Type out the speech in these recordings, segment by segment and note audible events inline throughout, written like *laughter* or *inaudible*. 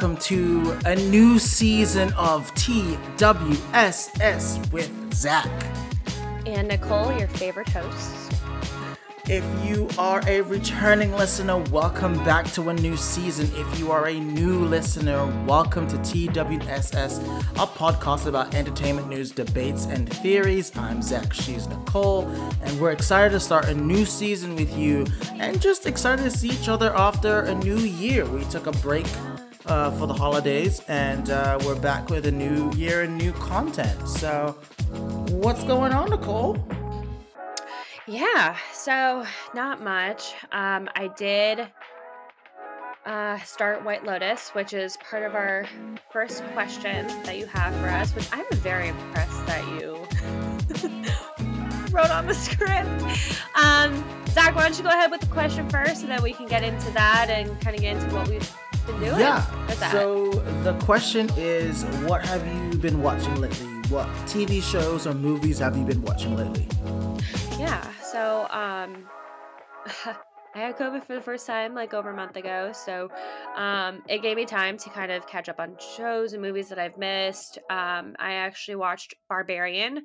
welcome to a new season of TWSS with Zach. And Nicole, your favorite hosts. If you are a returning listener, welcome back to a new season. If you are a new listener, welcome to TWSS, a podcast about entertainment news, debates, and theories. I'm Zach, she's Nicole, and we're excited to start a new season with you and just excited to see each other after a new year. We took a break uh, for the holidays and uh, we're back with a new year and new content. So, what's going on, Nicole? Yeah, so not much. Um, I did uh, start White Lotus, which is part of our first question that you have for us, which I'm very impressed that you *laughs* wrote on the script. Um, Zach, why don't you go ahead with the question first, and then we can get into that and kind of get into what we've been doing. Yeah. So the question is, what have you been watching lately? What TV shows or movies have you been watching lately? Yeah. So, um, *laughs* I had COVID for the first time like over a month ago, so um, it gave me time to kind of catch up on shows and movies that I've missed. Um, I actually watched Barbarian,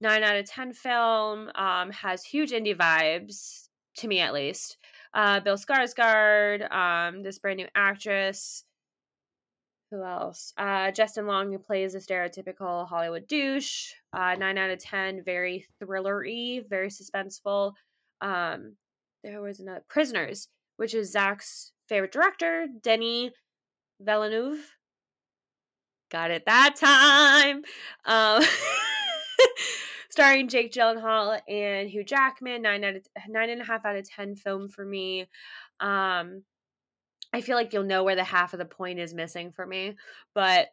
nine out of ten film, um, has huge indie vibes to me at least. Uh, Bill Skarsgård, um, this brand new actress. Who else? Uh, Justin Long, who plays a stereotypical Hollywood douche. Uh, nine out of ten, very thriller-y, very suspenseful. Um, there was another Prisoners, which is Zach's favorite director, Denis Villeneuve. Got it that time. Um, *laughs* starring Jake Gyllenhaal and Hugh Jackman. Nine out of nine and a half out of ten film for me. Um, I feel like you'll know where the half of the point is missing for me, but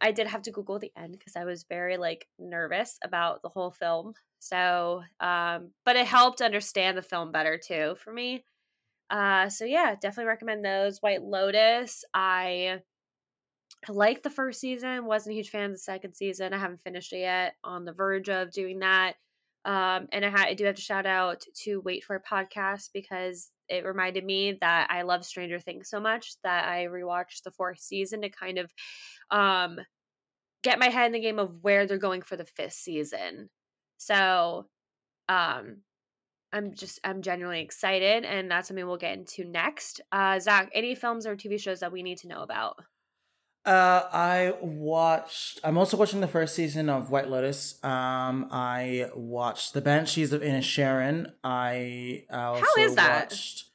I did have to Google the end because I was very like nervous about the whole film. So, um, but it helped understand the film better too for me. Uh, so yeah, definitely recommend those. White Lotus, I liked the first season, wasn't a huge fan of the second season. I haven't finished it yet. On the verge of doing that. Um, and I, ha- I do have to shout out to Wait for a podcast because it reminded me that I love Stranger Things so much that I rewatched the fourth season to kind of um, get my head in the game of where they're going for the fifth season. So um, I'm just I'm genuinely excited, and that's something we'll get into next. Uh, Zach, any films or TV shows that we need to know about? Uh, I watched. I'm also watching the first season of White Lotus. Um, I watched The Banshees of Inisherin. I also How is that? watched.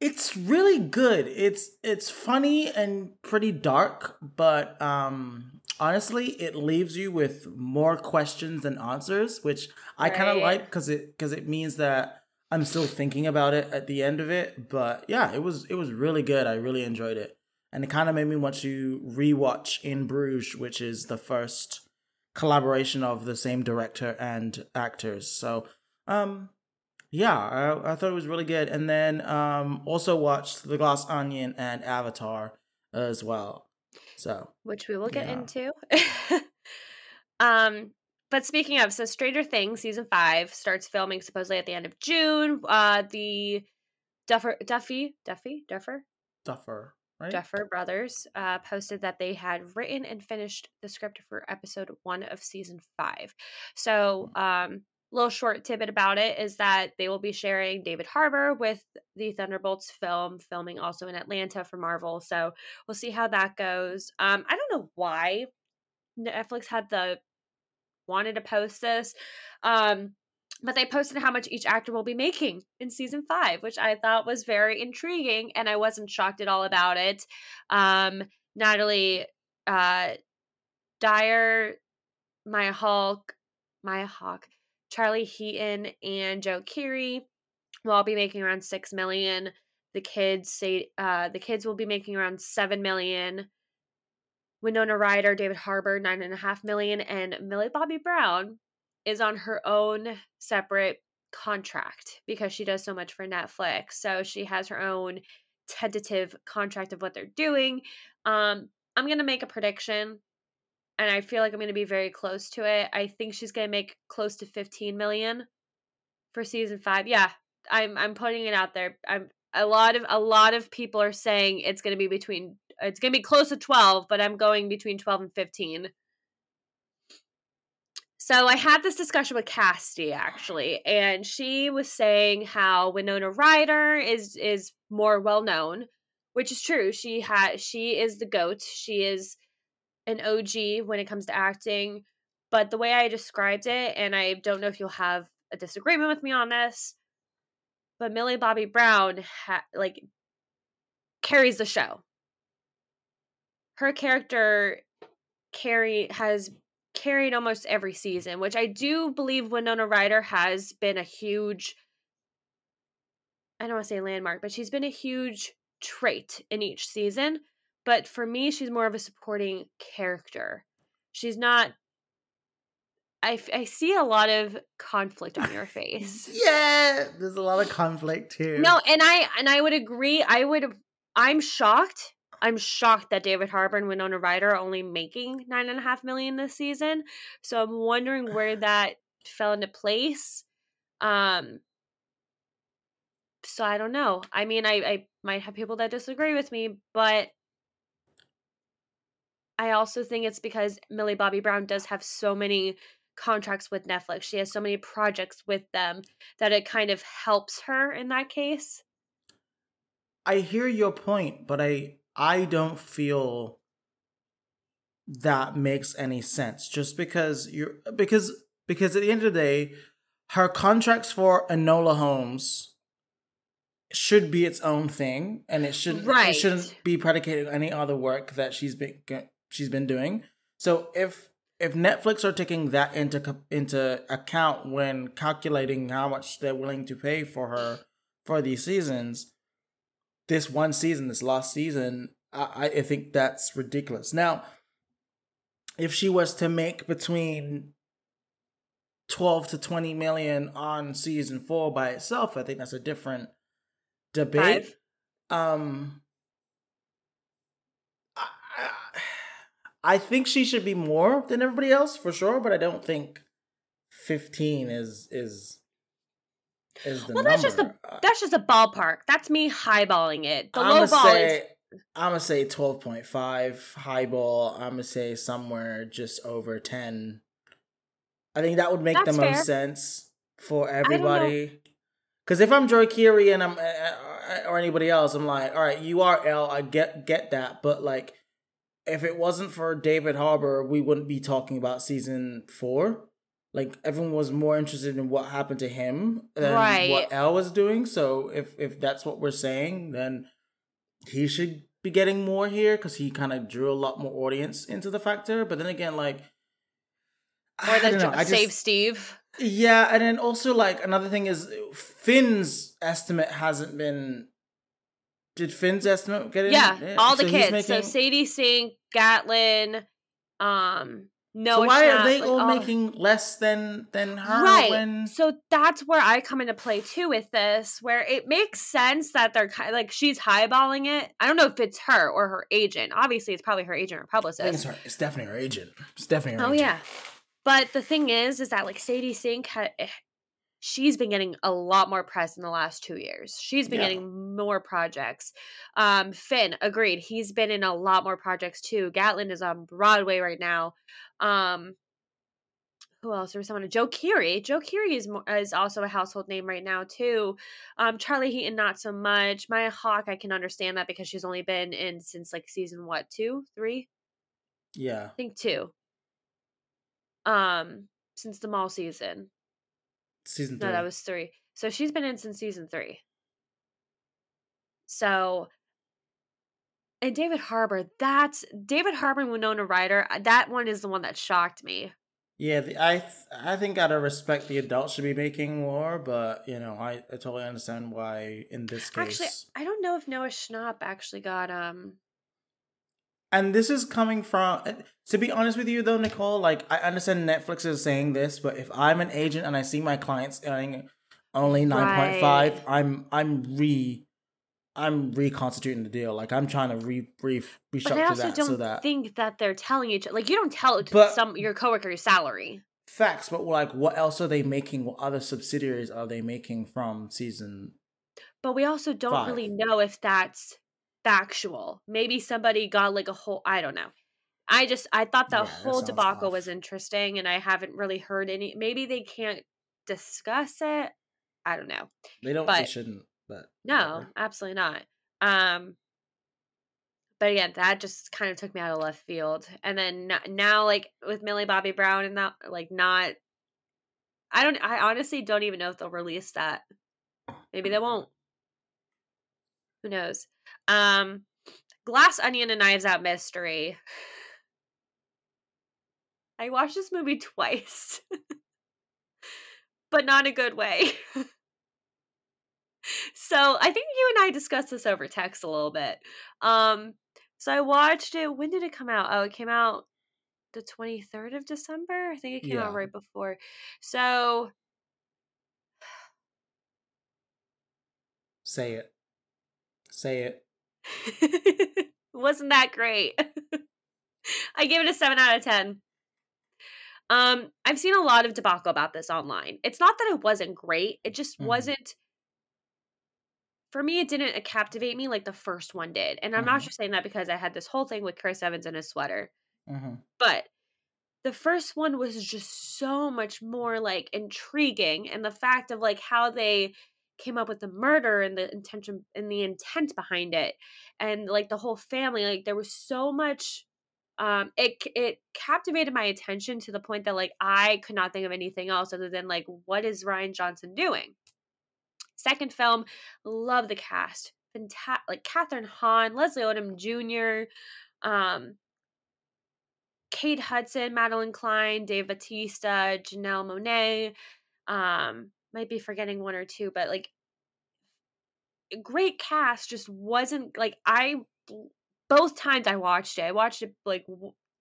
It's really good. It's it's funny and pretty dark, but um, honestly, it leaves you with more questions than answers, which I kind of like because it because it means that I'm still thinking about it at the end of it. But yeah, it was it was really good. I really enjoyed it and it kind of made me want to rewatch In Bruges, which is the first collaboration of the same director and actors. So, um, yeah, I, I thought it was really good, and then um, also watched The Glass Onion and Avatar as well. So, which we will get Yeah. into. *laughs* um, but speaking of, so Stranger Things season five starts filming supposedly at the end of June. Uh, the Duffer, Duffy, Duffy, Duffer, Duffer, right? Duffer brothers uh, posted that they had written and finished the script for episode one of season five. So, um, little short tidbit about it is that they will be sharing David Harbour with the Thunderbolts film, filming also in Atlanta for Marvel. So we'll see how that goes. Um, I don't know why Netflix had the wanted to post this. Um, but they posted how much each actor will be making in season five, which I thought was very intriguing, and I wasn't shocked at all about it. Um, Natalie uh, Dyer, Maya Hulk, Maya Hawke, Charlie Heaton, and Joe Keery will all be making around six million. The kids say uh, the kids will be making around seven million. Winona Ryder, David Harbour, nine and a half million, and Millie Bobby Brown is on her own separate contract because she does so much for Netflix. So she has her own tentative contract of what they're doing. Um, I'm gonna make a prediction, and I feel like I'm gonna be very close to it. I think she's gonna make close to 15 million for season five. Yeah, I'm I'm putting it out there. I'm a lot of a lot of people are saying it's gonna be between it's gonna be close to 12, but I'm going between 12 and 15. So I had this discussion with Casty actually, and she was saying how Winona Ryder is is more well known, which is true. She had she is the goat. She is an OG when it comes to acting. But the way I described it, and I don't know if you'll have a disagreement with me on this, but Millie Bobby Brown ha- like carries the show. Her character carry has carried almost every season, which I do believe Winona Ryder has been a huge I don't want to say landmark, but she's been a huge trait in each season. But for me, she's more of a supporting character. She's not I, I see a lot of conflict on your *laughs* face. yeah, there's a lot of conflict here. No, and I and I would agree. I would. I'm shocked. I'm shocked that David Harbour and Winona Ryder are only making nine and a half million this season. So I'm wondering *sighs* where that fell into place. Um. So I don't know. I mean, I I might have people that disagree with me, but I also think it's because Millie Bobby Brown does have so many contracts with Netflix. She has so many projects with them that it kind of helps her in that case. I hear your point, but I I don't feel that makes any sense just because you're because because at the end of the day her contracts for Enola Holmes should be its own thing and it shouldn't right. it shouldn't be predicated on any other work that she's been she's been doing. So if if Netflix are taking that into into account when calculating how much they're willing to pay for her for these seasons, this one season, this last season, I, I think that's ridiculous. Now, if she was to make between 12 to 20 million on season four by itself, I think that's a different debate. Five. Um, I think she should be more than everybody else for sure, but I don't think fifteen is is well. Number. That's just a that's just a ballpark. That's me highballing it. The I'm low ball say, is. I'm gonna say twelve point five highball. I'm gonna say somewhere just over ten. I think that would make that's the most fair. sense for everybody. Because if I'm Joy Keery and I'm uh, or anybody else, I'm like, all right, you are El. I get get that, but like if it wasn't for David Harbour, we wouldn't be talking about season four. Like everyone was more interested in what happened to him than right. what Elle was doing. So if if that's what we're saying, then he should be getting more here because he kind of drew a lot more audience into the factor. But then again, like or the know, save just, Steve. Yeah, and then also like another thing is Finn's estimate hasn't been did Finn's estimate get in? Yeah, all the kids. Making... So Sadie Sink, Gaten, um, no. So why are they like, all making less than than her? Right. When... So that's where I come into play too with this, where it makes sense that they're kind of, like she's highballing it. I don't know if it's her or her agent. Obviously, it's probably her agent or publicist. it's, her. it's definitely her agent. It's definitely her. Oh agent. yeah. But the thing is, is that like Sadie Sink had, eh, she's been getting a lot more press in the last two years. She's been yeah. getting more projects. Um, Finn, agreed. He's been in a lot more projects too. Gaten is on Broadway right now. Um, who else? There was someone, Joe Keery. Joe Keery is is also a household name right now too. Um, Charlie Heaton, not so much. Maya Hawke, I can understand that because she's only been in since like season what two, three? Yeah, I think two. Um, since the mall season. Season three. No, that was three. So she's been in since season three. So, and David Harbour, that's David Harbour and Winona Ryder. Uh, that one is the one that shocked me. Yeah, the, I I think out of respect, the adults should be making more, but you know, I, I totally understand why in this case. Actually, I don't know if Noah Schnapp actually got um and this is coming from to be honest with you though nicole like i understand netflix is saying this but if i'm an agent and i see my clients earning only 9.5 right. i'm i'm re i'm reconstituting the deal like i'm trying to re re restructure but I also that don't so that think that they're telling each like you don't tell but, some your coworker your salary facts but like what else are they making what other subsidiaries are they making from season but we also don't five? really know if that's factual. Maybe somebody got like a whole I don't know. I just I thought the Yeah, that whole debacle was interesting and I haven't really heard any maybe they can't discuss it. I don't know. They don't. they shouldn't. But No, whatever. absolutely not. Um but again, that just kind of took me out of left field. And then now like with Millie Bobby Brown and that like not I don't I honestly don't even know if they'll release that. Maybe they won't. Who knows? Um Glass Onion and Knives Out Mystery. I watched this movie *laughs* twice. but not in a good way. so I think you and I discussed this over text a little bit. Um so I watched it when did it come out? Oh, it came out the 23rd of December. I think it came Yeah. out right before. So Say it. Say it. *laughs* wasn't that great. *laughs* I give it a 7 out of 10. Um, I've seen a lot of debacle about this online. It's not that it wasn't great, it just Mhm. wasn't for me it didn't captivate me like the first one did. And I'm not Mhm. just saying that because I had this whole thing with Chris Evans and his sweater. hmm But the first one was just so much more like intriguing and the fact of like how they came up with the murder and the intention and the intent behind it and like the whole family like there was so much um it it captivated my attention to the point that like I could not think of anything else other than like what is Rian Johnson doing second film love the cast fantastic like Kathryn Hahn Leslie Odom Jr um Kate Hudson, Madelyn Cline, Dave Bautista, Janelle Monáe. Um, might be forgetting one or two, but like great cast just wasn't like I both times I watched it. I watched it like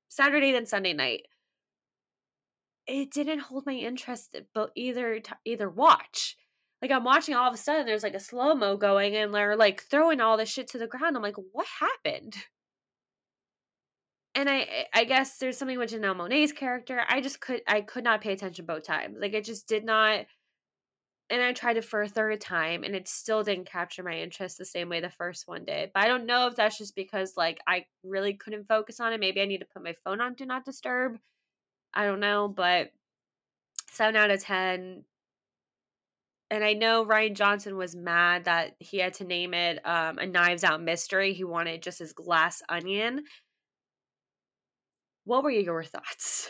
Saturday then Sunday night. It didn't hold my interest, eh, but either either watch. Like I'm watching, all of a sudden there's like a slow mo going, and they're like throwing all this shit to the ground. I'm like, what happened? and I I guess there's something with Janelle Monáe's character. I just could I could not pay attention both times. Like it just did not. And I tried it for a third time, and it still didn't capture my interest the same way the first one did. But I don't know if that's just because like I really couldn't focus on it. Maybe I need to put my phone on do not disturb. I don't know, but seven out of ten. And I know Rian Johnson was mad that he had to name it um, a Knives Out mystery. He wanted just his glass onion. What were your thoughts?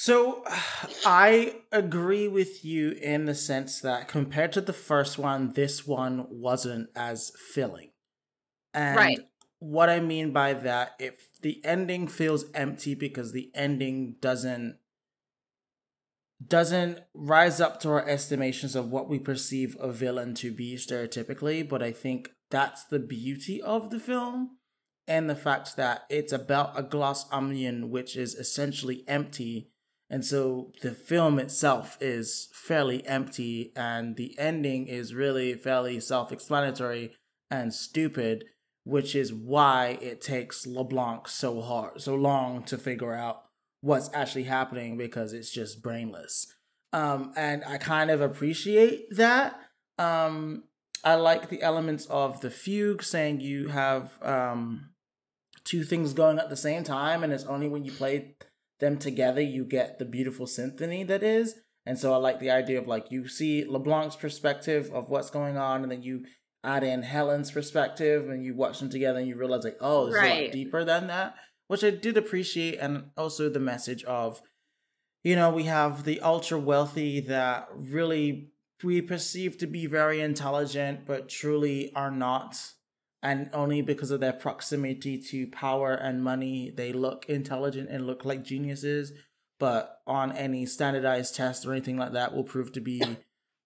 So *sighs* I agree with you in the sense that compared to the first one, this one wasn't as filling. And Right. what I mean by that, if the ending feels empty because the ending doesn't doesn't rise up to our estimations of what we perceive a villain to be stereotypically, but I think that's the beauty of the film and the fact that it's about a glass onion which is essentially empty and so the film itself is fairly empty and the ending is really fairly self-explanatory and stupid which is why it takes leblanc so hard so long to figure out what's actually happening because it's just brainless. Um and i kind of appreciate that. Um i like the elements of the fugue saying you have um two things going at the same time and it's only when you play them together you get the beautiful symphony that is. And so i like the idea of like you see leblanc's perspective of what's going on and then you add in helen's perspective and you watch them together and you realize like oh it's a lot deeper than that which i did appreciate. And also the message of you know we have the ultra wealthy that really we perceive to be very intelligent but truly are not and only because of their proximity to power and money they look intelligent and look like geniuses. But on any standardized test or anything like that will prove to be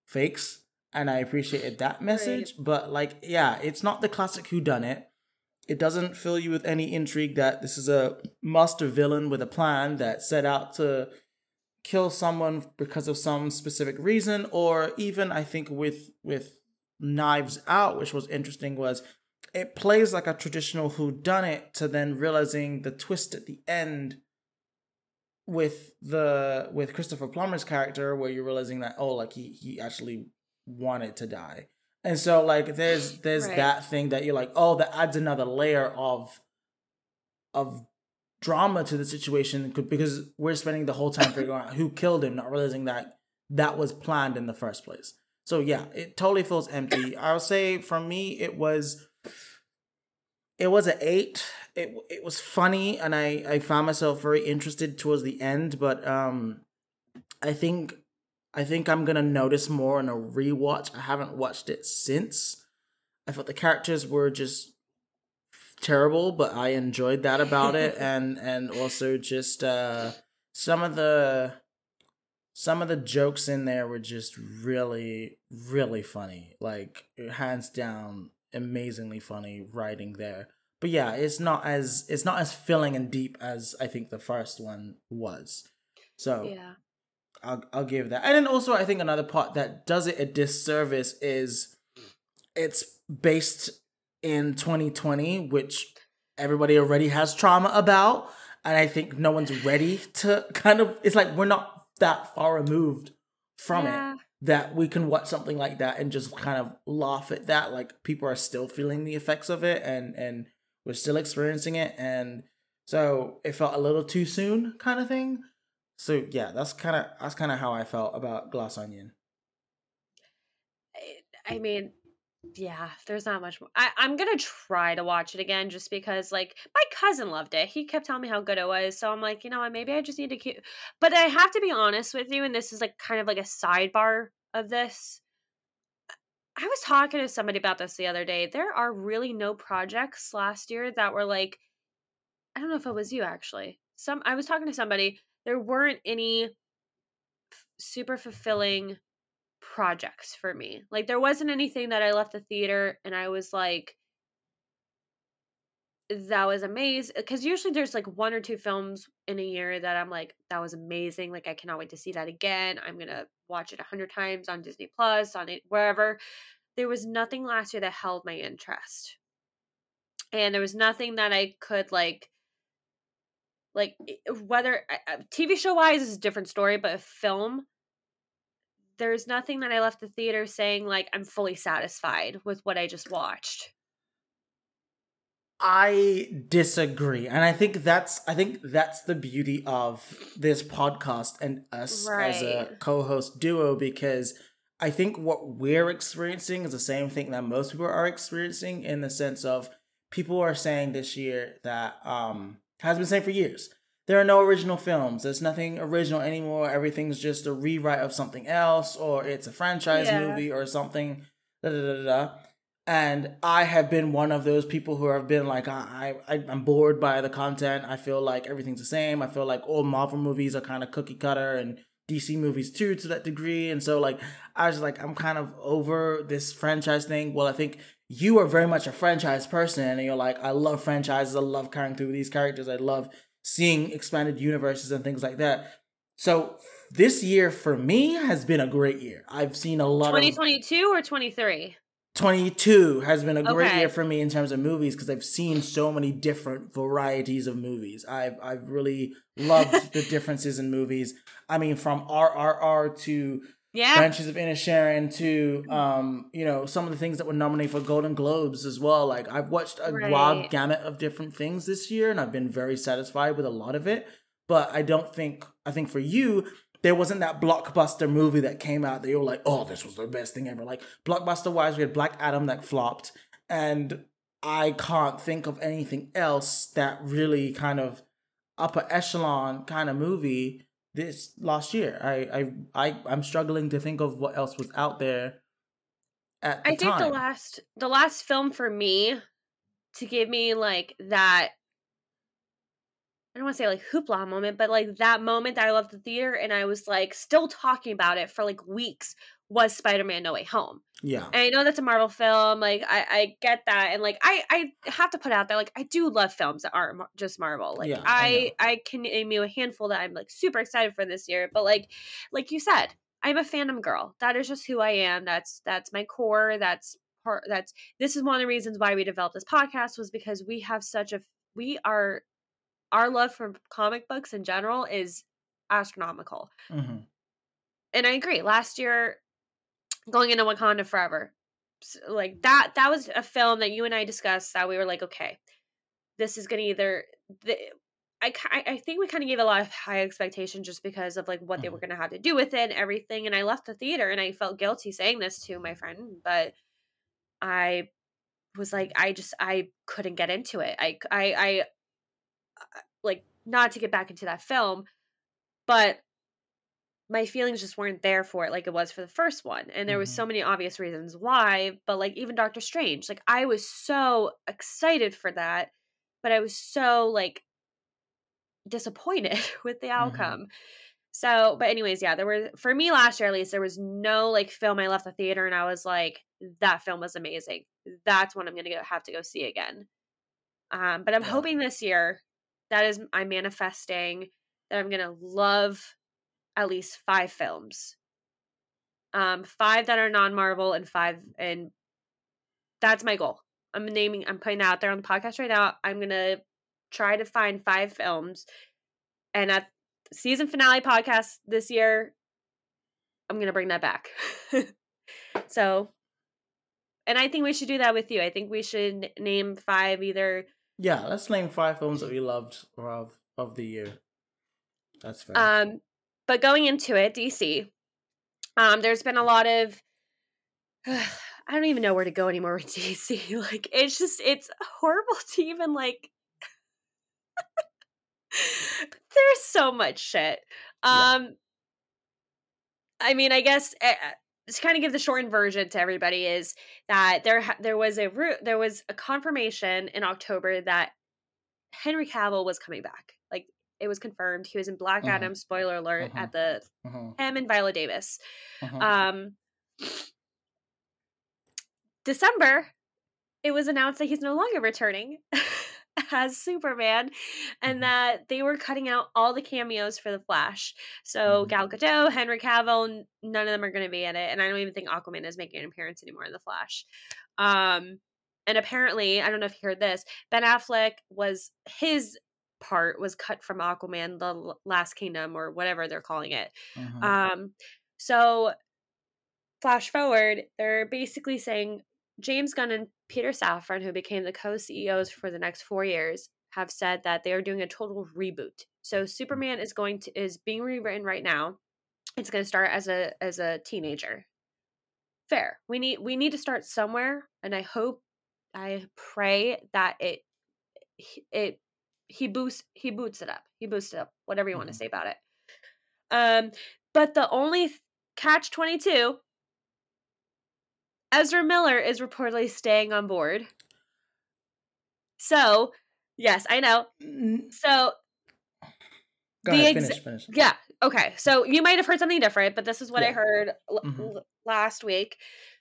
fakes. And i appreciated that message. But like yeah it's not the classic who done it it doesn't fill you with any intrigue that this is a master villain with a plan that set out to kill someone because of some specific reason. Or even i think with with knives out which was interesting was it plays like a traditional who done it to then realizing the twist at the end with the with Christopher Plummer's character where you're realizing that oh like he he actually wanted to die And so like there's there's Right. that thing that you're like, oh, that adds another layer of of drama to the situation because we're spending the whole time *coughs* figuring out who killed him, not realizing that that was planned in the first place. So yeah, it totally feels empty. I'll say for me, it was it was an eight. It it was funny, and I I found myself very interested towards the end. But um, I think I think I'm gonna notice more on a rewatch. I haven't watched it since. I thought the characters were just terrible, but I enjoyed that about it, *laughs* and and also just uh some of the some of the jokes in there were just really really funny like hands down amazingly funny writing there. But yeah it's not as it's not as filling and deep as i think the first one was. So Yeah. I'll, I'll give that. And then also i think another part that does it a disservice is it's based in 2020 which everybody already has trauma about. And i think no one's ready to *laughs* kind of it's like we're not that far removed from Yeah. it that we can watch something like that and just kind of laugh at that. Like people are still feeling the effects of it and and we're still experiencing it. And so it felt a little too soon kind of thing. So yeah that's kind of that's kind of how i felt about glass onion. I- mean, yeah, there's not much more. I, I'm gonna try to watch it again just because, like, my cousin loved it. He kept telling me how good it was, so I'm like, you know maybe I just need to keep. But I have to be honest with you, and this is like kind of like a sidebar of this. I was talking to somebody about this the other day. There are really no projects last year that were like, I don't know if it was you actually. Some I was talking to somebody. There weren't any f- super fulfilling projects for me. Like there wasn't anything that I left the theater and I was like that was amazing because usually there's like one or two films in a year that I'm like that was amazing. Like I cannot wait to see that again. I'm gonna watch it a hundred times on Disney Plus on it wherever. There was nothing last year that held my interest. And there was nothing that I could like like whether TV show wise is a different story but a film there's nothing that I left the theater saying like I'm fully satisfied with what I just watched. I disagree. And I think that's I think that's the beauty of this podcast and us as a co-host duo because I think what we're experiencing is the same thing that most people are experiencing in the sense of people are saying this year that um has been saying for years. There are no original films. There's nothing original anymore. Everything's just a rewrite of something else or it's a franchise Yeah. movie or something da, da, da, da. And I have been one of those people who have been like, I, I, I'm bored by the content. I feel like everything's the same. I feel like all Marvel movies are kind of cookie cutter and DC movies too, to that degree. And so, like, I was like, I'm kind of over this franchise thing. Well, I think you are very much a franchise person, and you're like, I love franchises. I love carrying through these characters. I love seeing expanded universes and things like that. So this year for me has been a great year. I've seen a lot of 2022 or 23? 22 has been a great Okay. year for me in terms of movies because I've seen so many different varieties of movies. I've I've really loved *laughs* the differences in movies. I mean, from RRR to Yeah. Branches of Inner Inisherin to um, you know, some of the things that were nominated for Golden Globes as well. Like I've watched a Right. broad gamut of different things this year and I've been very satisfied with a lot of it. But I don't think I think for you there wasn't that blockbuster movie that came out that you were like, oh, this was the best thing ever. Like blockbuster wise, we had Black Adam that flopped, and I can't think of anything else that really kind of upper echelon kind of movie this last year. I I I I'm struggling to think of what else was out there at the I think time. the last the last film for me to give me like that I don't want to say like hoopla moment, but like that moment that I left the theater and I was like still talking about it for like weeks was Spider-Man No Way Home. yeah. And I know that's a Marvel film. Like I, I get that, and like I, I have to put out there, like I do love films that aren't mar- just Marvel. Like Yeah, I I, I, can name you a handful that I'm like super excited for this year. But like, like you said, I'm a fandom girl. That is just who I am. That's that's my core. That's part. That's this is one of the reasons why we developed this podcast was because we have such a we are our love for comic books in general is astronomical. hmm And I agree. Last year, going into Wakanda Forever, like that that was a film that you and I discussed that we were like, okay, this is gonna either the, I, I think we kind of gave a lot of high expectations just because of like what they were Mhm. going to have to do with it and everything. And I left the theater and I felt guilty saying this to my friend, but I was like, I just I couldn't get into it. I I I uh, like not to get back into that film, but my feelings just weren't there for it like it was for the first one and there was Mhm. so many obvious reasons why but like even doctor strange like i was so excited for that but i was so like disappointed *laughs* with the outcome. So but anyways yeah there were for me last year at least there was no like film i left the theater and i was like that film was amazing. That's one i'm gonna go, have to go see again. Um but i'm hoping this year that is i'm manifesting that i'm gonna love at least five films. Um five that are non-marvel and five and that's my goal. I'm naming i'm putting that out there on the podcast right now. I'm gonna try to find five films and at season finale podcast this year i'm gonna bring that back. *laughs* So and i think we should do that with you. I think we should name five either Yeah, let's name five films that we loved or of of the year. That's fair. Um, but going into it, DC, um, there's been a lot of *sighs* I don't even know where to go anymore with *laughs* DC. Like it's just it's horrible to even like *laughs* there's so much shit. Yeah. Um I mean, I guess uh, just kind of give the shortened version to everybody is that there there was a there was a confirmation in October that Henry Cavill was coming back. It was confirmed he was in Black Mhm. Adam. Spoiler alert Mhm. at the Mhm, him and Viola Davis. Um, December, it was announced that he's no longer returning *laughs* as Superman, and that they were cutting out all the cameos for the Flash. So. Gal Gadot, Henry Cavill, none of them are going to be in it, and I don't even think Aquaman is making an appearance anymore in the Flash. Um, and apparently, I don't know if you heard this, Ben Affleck was his part was cut from Aquaman, the Last Kingdom, or whatever they're calling it. Mhm. Um, so flash forward, they're basically saying James Gunn and Peter Safran, who became the co-CEOs for the next four years, have said that they are doing a total reboot. So Superman is going to is being rewritten right now. It's going to start as a as a teenager. Fair. We need we need to start somewhere, and I hope, I pray that it it he boosts he boots it up. He boosts it up. Whatever you want to say about it. Um, but the only th- catch twenty two Ezra Miller is reportedly staying on board. So, yes, I know. Mm, So, Go the ahead, ex- finish, finish. yeah, okay. So, you might have heard something different, but this is what I heard l- Mhm. l- last week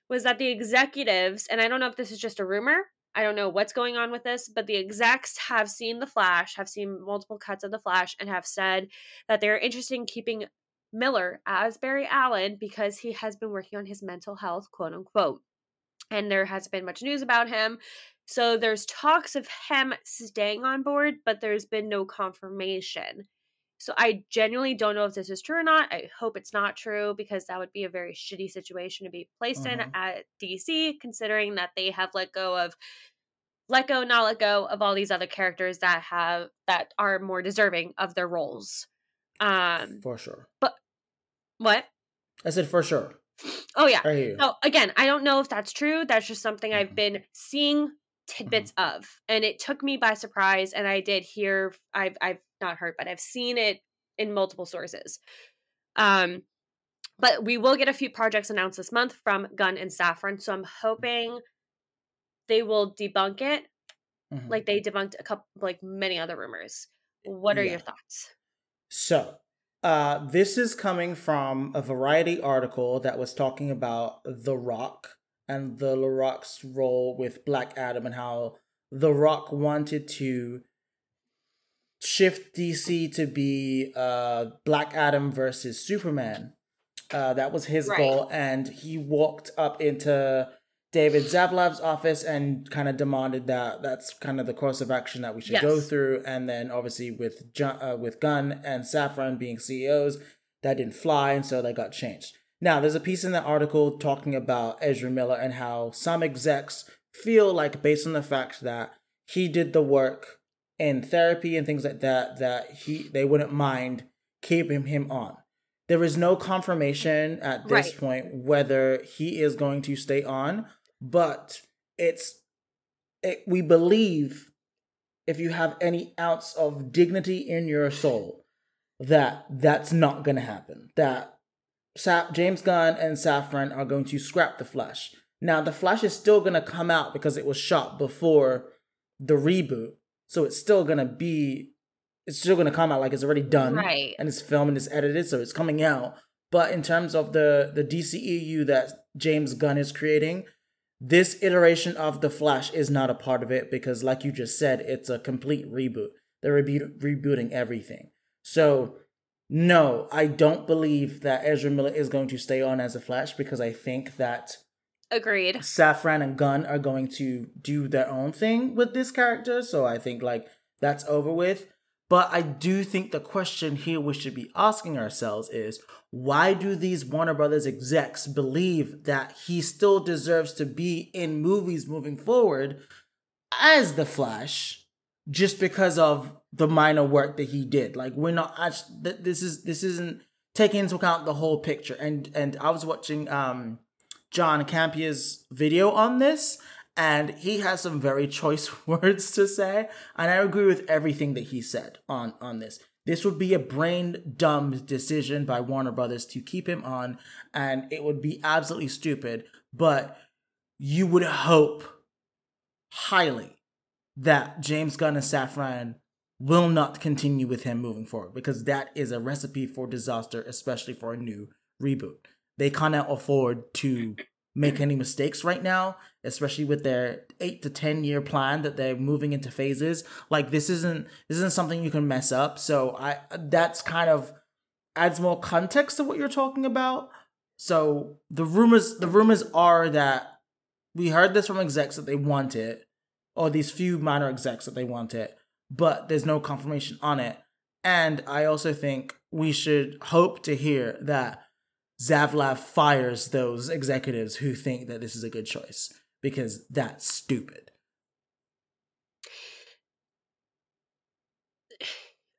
was that the executives, and I don't know if this is just a rumor, I don't know what's going on with this, but the execs have seen The Flash, have seen multiple cuts of The Flash, and have said that they're interested in keeping Miller as Barry Allen because he has been working on his mental health, quote unquote. And there hasn't been much news about him. So there's talks of him staying on board, but there's been no confirmation. So I genuinely don't know if this is true or not. I hope it's not true because that would be a very shitty situation to be placed in Mhm. at DC, considering that they have let go of let go, not let go of all these other characters that have that are more deserving of their roles. Um For sure. But what? I said for sure. Oh yeah. I hear you. So again, I don't know if that's true. That's just something I've Mhm. been seeing tidbits of, and it took me by surprise. And I did hear, I've I've not heard, but I've seen it in multiple sources. Um, but we will get a few projects announced this month from Gunn and Safran, so I'm hoping they will debunk it, Mhm. like they debunked a couple, like many other rumors. What are Yeah. your thoughts? So, uh, this is coming from a Variety article that was talking about The Rock and The Rock's role with Black Adam and how The Rock wanted to shift DC to be uh, Black Adam versus Superman. Uh, that was his Right. goal, and he walked up into David Zaslav's office and kind of demanded that that's kind of the course of action that we should go through. And then obviously with uh, with Gunn and Safran being CEOs, that didn't fly, and so they got changed. Now, there's a piece in the article talking about Ezra Miller and how some execs feel like, based on the fact that he did the work in therapy and things like that, that he they wouldn't mind keeping him on. There is no confirmation at this right. point whether he is going to stay on, but it's it, we believe if you have any ounce of dignity in your soul that that's not going to happen. That Sa- James Gunn and Safran are going to scrap the Flash. Now the Flash is still going to come out because it was shot before the reboot, so it's still going to be it's still going to come out like it's already done right. and it's filmed and it's edited so it's coming out. But in terms of the the DCEU that James Gunn is creating this iteration of the Flash is not a part of it because like you just said it's a complete reboot. They're rebo- rebooting everything. So no I don't believe that Ezra Miller is going to stay on as a Flash because I think that agreed Safran and Gunn are going to do their own thing with this character so I think like that's over with but I do think the question here we should be asking ourselves is why do these Warner Brothers execs believe that he still deserves to be in movies moving forward as the Flash just because of the minor work that he did? Like we're not actually this is this isn't taking into account the whole picture. And and I was watching um John Campea's video on this and he has some very choice *laughs* words to say and i agree with everything that he said on on this. This would be a brain dumb decision by warner brothers to keep him on and it would be absolutely stupid but you would hope highly that james gunn and safran will not continue with him moving forward because that is a recipe for disaster especially for a new reboot they cannot afford to *clears throat* make any mistakes right now, especially with their eight to ten year plan that they're moving into phases. Like this isn't this isn't something you can mess up. So I that's kind of adds more context to what you're talking about. So the rumors the rumors are that we heard this from execs that they want it, or these few minor execs that they want it, but there's no confirmation on it. And I also think we should hope to hear that Zaslav fires those executives who think that this is a good choice because that's stupid. *sighs*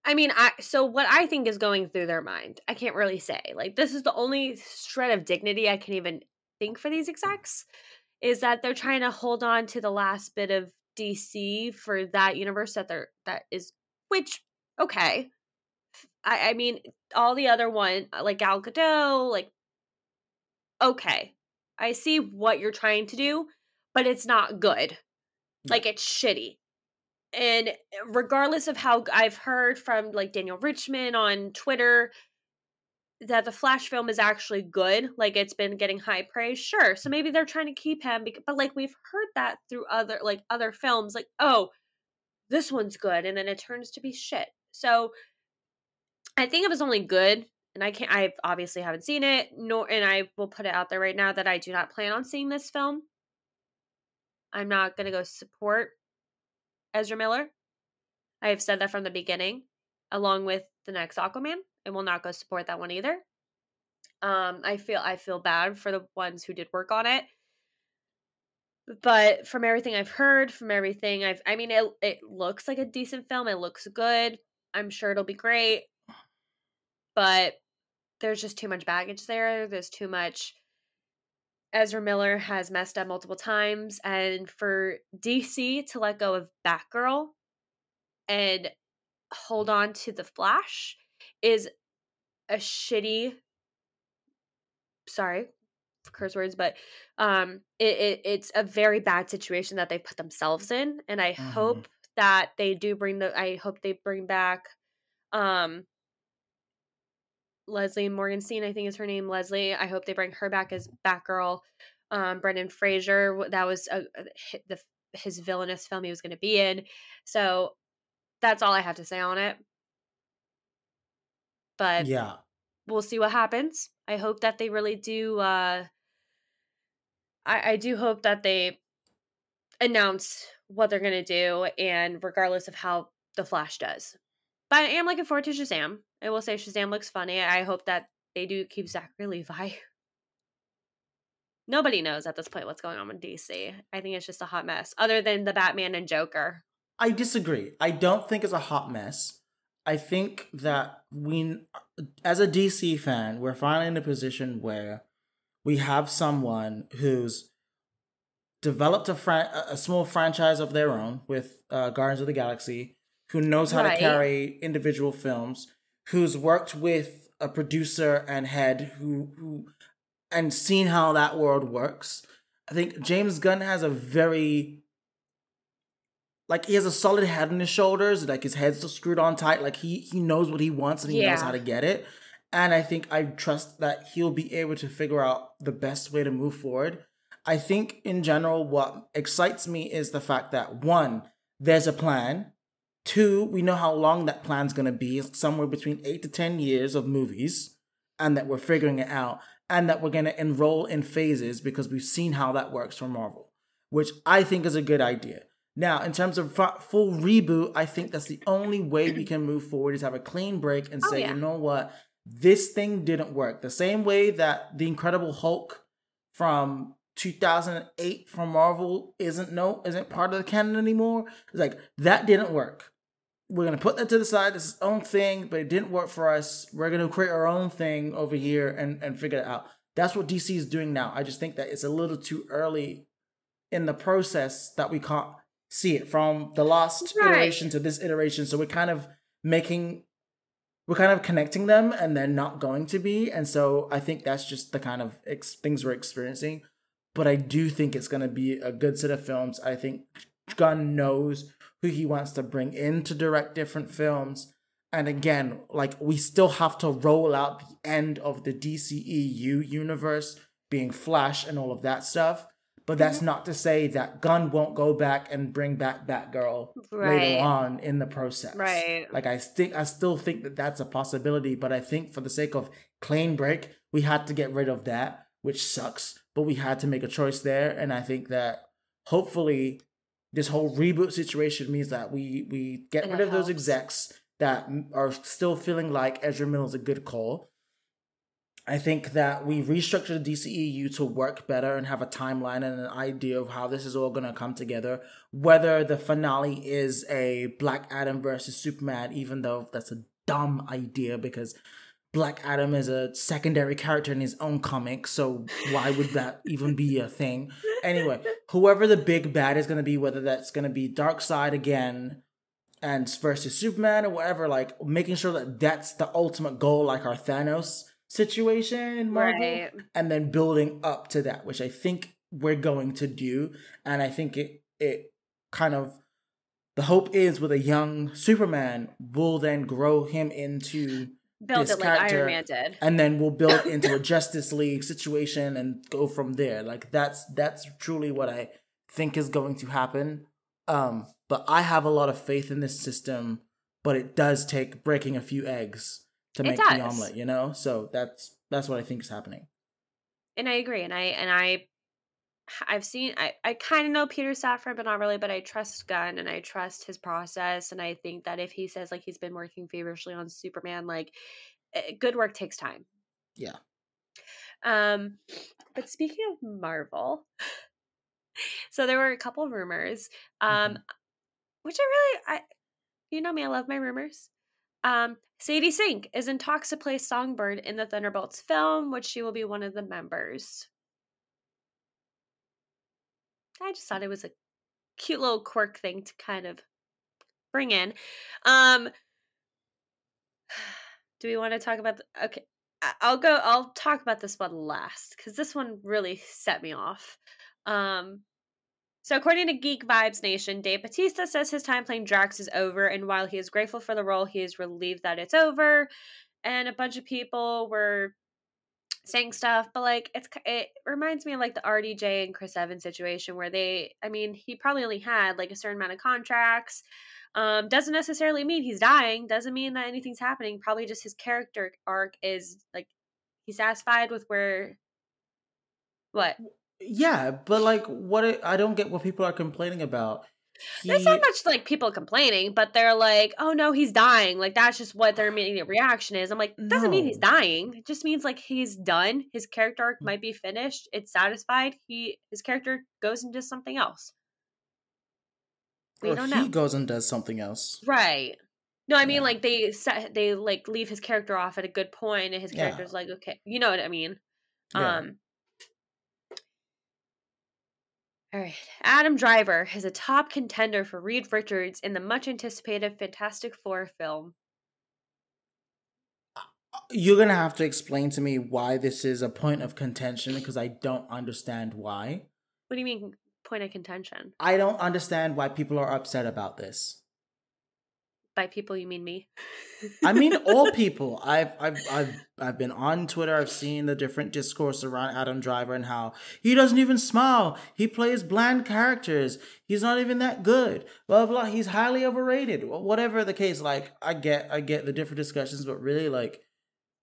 I mean, I so what I think is going through their mind, I can't really say. Like this is the only shred of dignity I can even think for these execs is that they're trying to hold on to the last bit of DC for that universe that they're that is which okay. I, I mean, all the other one uh, like Gal Gadot, like okay, I see what you're trying to do, but it's not good. Like it's shitty. And eh, regardless of how I've heard from like Daniel Richtman on Twitter that the Flash film is actually good, like it's been getting high praise, sure. So maybe they're trying to keep him, but like we've heard that through other like other films, like oh, this one's good, and then it turns to be shit. So I think it was only good and I can't I obviously haven't seen it, nor and I will put it out there right now that I do not plan on seeing this film. I'm not gonna go support Ezra Miller. I have said that from the beginning, along with the next Aquaman. I will not go support that one either. Um, I feel I feel bad for the ones who did work on it. But from everything I've heard, from everything I've I mean it it looks like a decent film. It looks good. I'm sure it'll be great. But there's just too much baggage there. There's too much. Ezra Miller has messed up multiple times, and for DC to let go of Batgirl and hold on to the Flash is a shitty. Sorry, curse words, but um, it, it it's a very bad situation that they put themselves in, and I mm-hmm. hope that they do bring the. I hope they bring back um Leslie Morganstein, I think is her name, Leslie. I hope they bring her back as Batgirl. Um, Brendan Fraser, that was a, a, the his villainous film he was going to be in. So that's all I have to say on it. But yeah, we'll see what happens. I hope that they really do. Uh, I, I do hope that they announce what they're going to do, and regardless of how the Flash does. But I am looking forward to Shazam. I will say Shazam looks funny. I hope that they do keep Zachary *laughs* Levi. nobody knows at this point what's going on with DC. I think it's just a hot mess, other than the Batman and Joker. I disagree. I don't think it's a hot mess. I think that we, as a DC fan, we're finally in a position where we have someone who's developed a fran- a small franchise of their own with uh, Guardians of the Galaxy, who knows how right. to carry individual films, who's worked with a producer and head who who and seen how that world works. I think James Gunn has a very like he has a solid head on his shoulders, like his head's screwed on tight, like he he knows what he wants and he yeah. knows how to get it. And I think I trust that he'll be able to figure out the best way to move forward. I think in general, what excites me is the fact that one, there's a plan. Two, we know how long that plan's gonna be, somewhere between eight to 10 years of movies, and that we're figuring it out, and that we're gonna enroll in phases because we've seen how that works for Marvel, which I think is a good idea. Now, in terms of full reboot, I think that's the only way we can move forward is have a clean break and oh, say, yeah. you know what, this thing didn't work. The same way that the Incredible Hulk from 2008 from Marvel isn't no isn't part of the canon anymore. It's like that didn't work. We're gonna put that to the side. This its own thing, but it didn't work for us. We're gonna create our own thing over here and and figure it out. That's what DC is doing now. I just think that it's a little too early in the process that we can't see it from the last right. iteration to this iteration. So we're kind of making we're kind of connecting them and they're not going to be. And so I think that's just the kind of ex- things we're experiencing but I do think it's going to be a good set of films. I think Gunn knows who he wants to bring in to direct different films. And again, like we still have to roll out the end of the DCEU universe being Flash and all of that stuff. But that's mm-hmm. not to say that Gunn won't go back and bring back Batgirl right. later on in the process. Right. Like I think I still think that that's a possibility, but I think for the sake of clean break, we had to get rid of that, which sucks but we had to make a choice there. And I think that hopefully this whole reboot situation means that we we get and rid of helps. those execs that are still feeling like Ezra Miller is a good call. I think that we restructure the DCEU to work better and have a timeline and an idea of how this is all going to come together. Whether the finale is a Black Adam versus Superman, even though that's a dumb idea because Black Adam is a secondary character in his own comic, so why would that even be a thing? Anyway, whoever the big bad is going to be, whether that's going to be Darkseid again and versus Superman or whatever, like making sure that that's the ultimate goal, like our Thanos situation in Marvel, right. and then building up to that, which I think we're going to do, and I think it it kind of the hope is with a young Superman, will then grow him into build it like Iron Man did, and then we'll build *laughs* into a Justice League situation and go from there. Like that's that's truly what I think is going to happen. Um, but I have a lot of faith in this system, but it does take breaking a few eggs to make the omelet, you know? So that's that's what I think is happening. And I agree. And I and I I've seen I, I kind of know Peter Safran, but not really, but I trust Gunn and I trust his process. And I think that if he says like he's been working feverishly on Superman, like eh, good work takes time. Yeah. Um, but speaking of Marvel, *laughs* so there were a couple rumors, um, mm-hmm. which I really I you know me, I love my rumors. Um, Sadie Sink is in talks to play Songbird in the Thunderbolts film, which she will be one of the members. I just thought it was a cute little quirk thing to kind of bring in. Um *sighs* do we want to talk about the, okay I'll go I'll talk about this one last cuz this one really set me off. Um so according to Geek Vibes Nation, Dave Bautista says his time playing Drax is over and while he is grateful for the role, he is relieved that it's over. And a bunch of people were saying stuff, but like it's it reminds me of like the RDJ and Chris Evans situation where they I mean, he probably only had like a certain amount of contracts. Um doesn't necessarily mean he's dying, doesn't mean that anything's happening. Probably just his character arc is like he's satisfied with where what? Yeah, but like what I don't get what people are complaining about. He, There's not much like people complaining, but they're like, "Oh no, he's dying." Like that's just what their *sighs* immediate reaction is. I'm like, doesn't no. mean he's dying. It just means like he's done. His character arc might be finished. It's satisfied. He his character goes and does something else. We or don't he know. goes and does something else. Right. No, I mean yeah. like they set they like leave his character off at a good point, and his character's yeah. like, okay, you know what I mean. Yeah. Um. All right, Adam Driver is a top contender for Reed Richards in the much anticipated Fantastic Four film. Uh, you're gonna have to explain to me why this is a point of contention because I don't understand why. What do you mean point of contention? I don't understand why people are upset about this by people you mean me? I mean *laughs* all people. I've, I've i've i've been on twitter. I've seen the different discourse around adam driver and how he doesn't even smile. He plays bland characters. He's not even that good. Blah blah he's highly overrated. Whatever the case like i get i get the different discussions but really like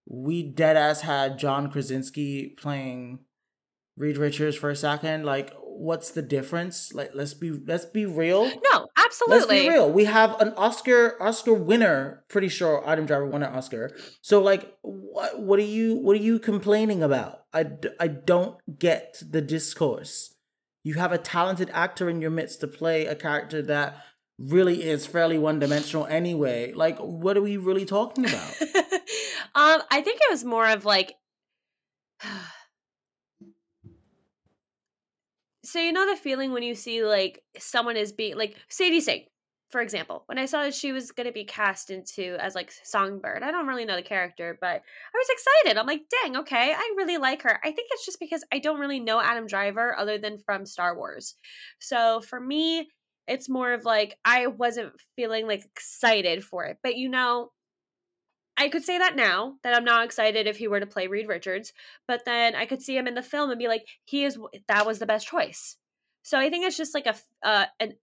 we dead ass had john krasinski playing reed richards for a second. Like what's the difference? Like let's be let's be real. No, absolutely. Let's be real. We have an Oscar Oscar winner, pretty sure Adam Driver won an Oscar. So like what what are you what are you complaining about? I I don't get the discourse. You have a talented actor in your midst to play a character that really is fairly one dimensional anyway. Like what are we really talking about? *laughs* um I think it was more of like *sighs* so you know the feeling when you see like someone is being like Sadie Sink, for example. When I saw that she was gonna be cast into as like Songbird, I don't really know the character, but I was excited. I'm like, dang, okay, I really like her. I think it's just because I don't really know Adam Driver other than from Star Wars. So for me, it's more of like I wasn't feeling like excited for it. But you know, I could say that now that I'm not excited if he were to play Reed Richards, but then I could see him in the film and be like, he is that was the best choice. So I think it's just like a uh, an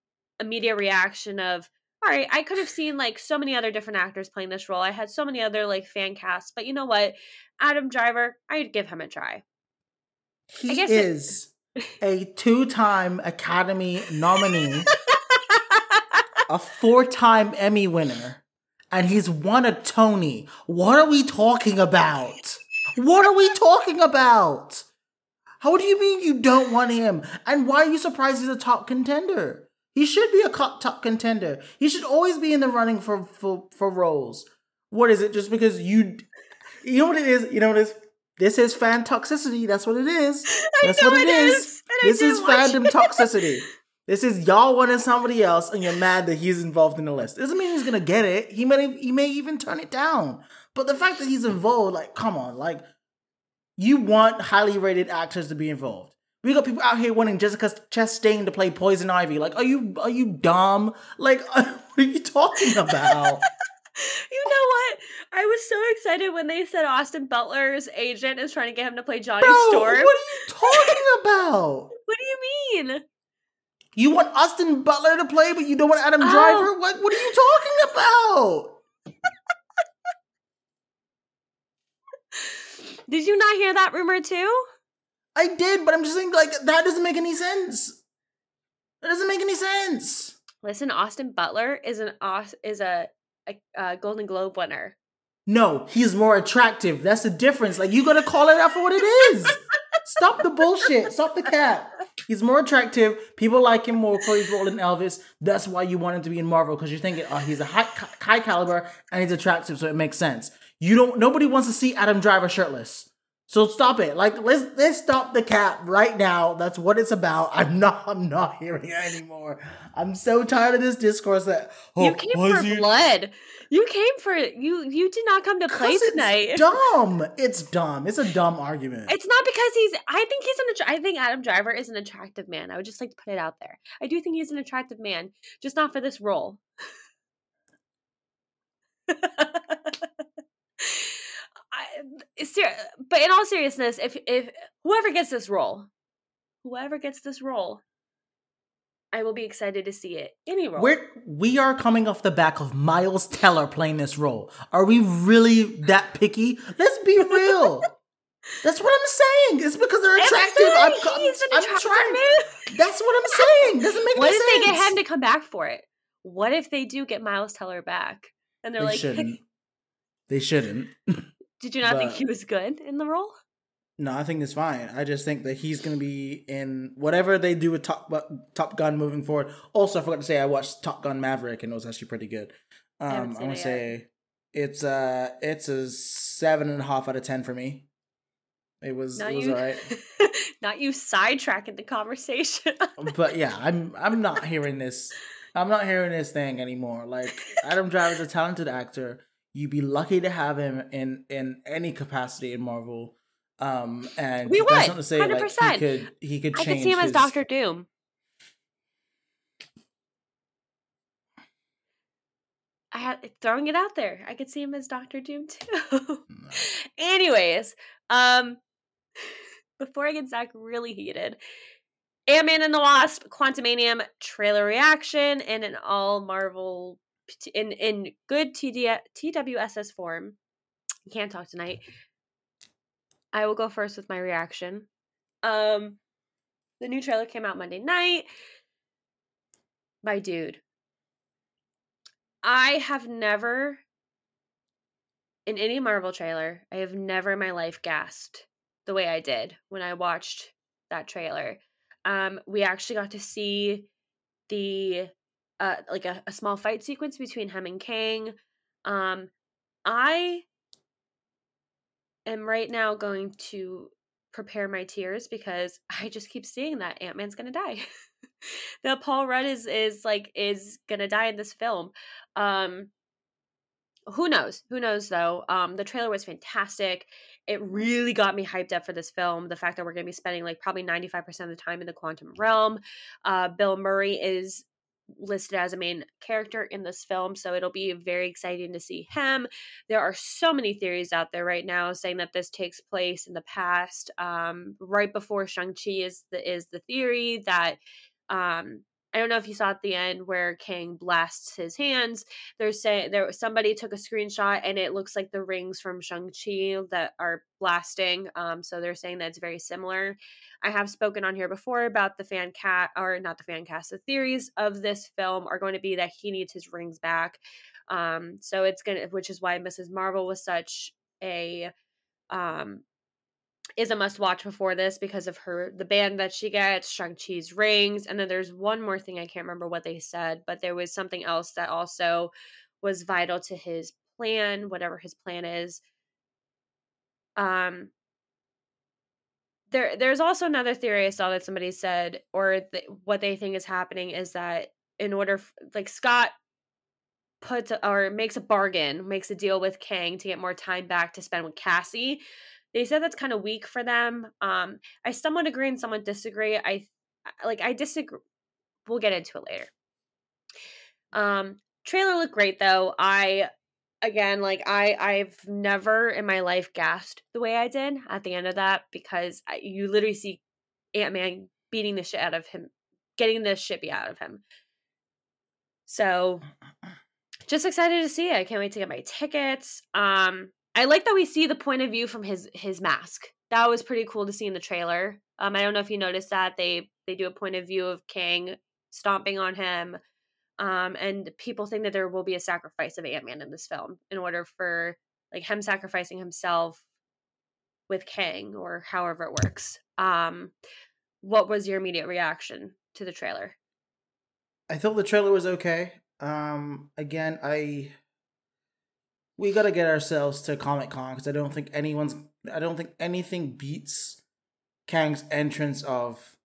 immediate reaction of, all right, I could have seen like so many other different actors playing this role. I had so many other like fan casts, but you know what, Adam Driver, I'd give him a try. He is it- a two-time Academy nominee, a four-time Emmy winner and he's won a Tony. What are we talking about? What are we talking about? How do you mean you don't want him? And why are you surprised he's a top contender? He should be a top contender. He should always be in the running for, for, for roles. What is it? Just because you, you know what it is? You know what it is? This is fan toxicity. That's what it is. That's what it, it is. is. This is fandom toxicity. *laughs* This is y'all wanting somebody else, and you're mad that he's involved in the list. Doesn't mean he's gonna get it. He may he may even turn it down. But the fact that he's involved, like, come on, like, you want highly rated actors to be involved. We got people out here wanting Jessica Chastain to play Poison Ivy. Like, are you are you dumb? Like, *laughs* what are you talking about? *laughs* you know what? I was so excited when they said Austin Butler's agent is trying to get him to play Johnny Bro, Storm. What are you talking *laughs* about? what do you mean? You want Austin Butler to play, but you don't want Adam oh. Driver? What what are you talking about? *laughs* did you not hear that rumor too? I did, but I'm just saying like that doesn't make any sense. That doesn't make any sense. Listen, Austin Butler is an is a, a, a Golden Globe winner. No, he's more attractive. That's the difference. Like you gotta call it out for what it is. *laughs* Stop the bullshit. Stop the cap. He's more attractive. People like him more for his role in Elvis. That's why you want him to be in Marvel because you're thinking, oh, uh, he's a high, high caliber and he's attractive, so it makes sense. You don't. Nobody wants to see Adam Driver shirtless. So stop it. Like let's let's stop the cap right now. That's what it's about. *laughs* I'm not I'm not hearing it anymore. I'm so tired of this discourse that oh, you came for you? blood. You came for you. You did not come to play tonight. It's *laughs* dumb. It's dumb. It's a dumb argument. It's not because he's. I think he's an. I think Adam Driver is an attractive man. I would just like to put it out there. I do think he's an attractive man, just not for this role. *laughs* I, ser- but in all seriousness, if if whoever gets this role, whoever gets this role, I will be excited to see it. Any role. We're, we are coming off the back of Miles Teller playing this role. Are we really that picky? Let's be real. *laughs* That's what I'm saying. It's because they're attractive. I'm, an I'm trying. man. *laughs* That's what I'm saying. Doesn't make sense What if they get him to come back for it? What if they do get Miles Teller back? And they're They like, shouldn't. *laughs* They shouldn't. Did you not think he was good in the role? No, I think it's fine. I just think that he's going to be in whatever they do with Top Top Gun moving forward. Also, I forgot to say I watched Top Gun Maverick and it was actually pretty good. Um, I'm gonna it say it's uh it's a seven and a half out of ten for me. It was Not it was you, alright, *laughs* not you sidetracking the conversation. but yeah, I'm I'm not hearing this. I'm not hearing this thing anymore. Like Adam Driver's a talented actor. You'd be lucky to have him in in any capacity in Marvel. Um, and We that's would, not to say 100%. he could he could I could see him as Doctor Doom. I had throwing it out there. I could see him as Doctor Doom too. *laughs* Anyways, um, before I get Zach really heated, Ant Man and the Wasp, Quantumania trailer reaction, and an all Marvel in in good TD, TWSS form. Can't talk tonight. I will go first with my reaction. Um, the new trailer came out Monday night. My dude, I have never, in any Marvel trailer, I have never in my life gasped the way I did when I watched that trailer. Um, we actually got to see the uh like a, a small fight sequence between him and Kang. Um, I am right now going to prepare my tears because *laughs* I just keep seeing that Ant Man's gonna die. *laughs* that Paul Rudd is is like is gonna die in this film. Um who knows? Who knows though? Um the trailer was fantastic. It really got me hyped up for this film. The fact that we're gonna be spending like probably 95% of the time in the quantum realm. Uh Bill Murray is listed as a main character in this film, so it'll be very exciting to see him. There are so many theories out there right now saying that this takes place in the past, um, right before Shang Chi is the is the theory that um, I don't know if you saw at the end where Kang blasts his hands. They're saying there somebody took a screenshot and it looks like the rings from Shang Chi that are blasting. Um, so they're saying that it's very similar. I have spoken on here before about the fan cat or not the fan cast. The theories of this film are going to be that he needs his rings back. Um, so it's gonna, which is why Mrs. Marvel was such a um is a must watch before this because of her the band that she gets, Shang-Chi's rings, and then there's one more thing I can't remember what they said, but there was something else that also was vital to his plan, whatever his plan is. Um there there's also another theory I saw that somebody said or th- what they think is happening is that in order f- like Scott puts or makes a bargain, makes a deal with Kang to get more time back to spend with Cassie. They said that's kind of weak for them. Um, I somewhat agree and somewhat disagree. I like I disagree. We'll get into it later. Um, trailer looked great though. I again like I I've never in my life gasped the way I did at the end of that because I, you literally see Ant Man beating the shit out of him, getting the shit beat out of him. So *clears throat* just excited to see it. I can't wait to get my tickets. Um, I like that we see the point of view from his his mask. That was pretty cool to see in the trailer. Um, I don't know if you noticed that they they do a point of view of Kang stomping on him. Um, and people think that there will be a sacrifice of Ant Man in this film in order for like him sacrificing himself with Kang or however it works. Um, what was your immediate reaction to the trailer? I thought the trailer was okay. Um, again, I we gotta get ourselves to Comic Con because I don't think anyone's. I don't think anything beats Kang's entrance of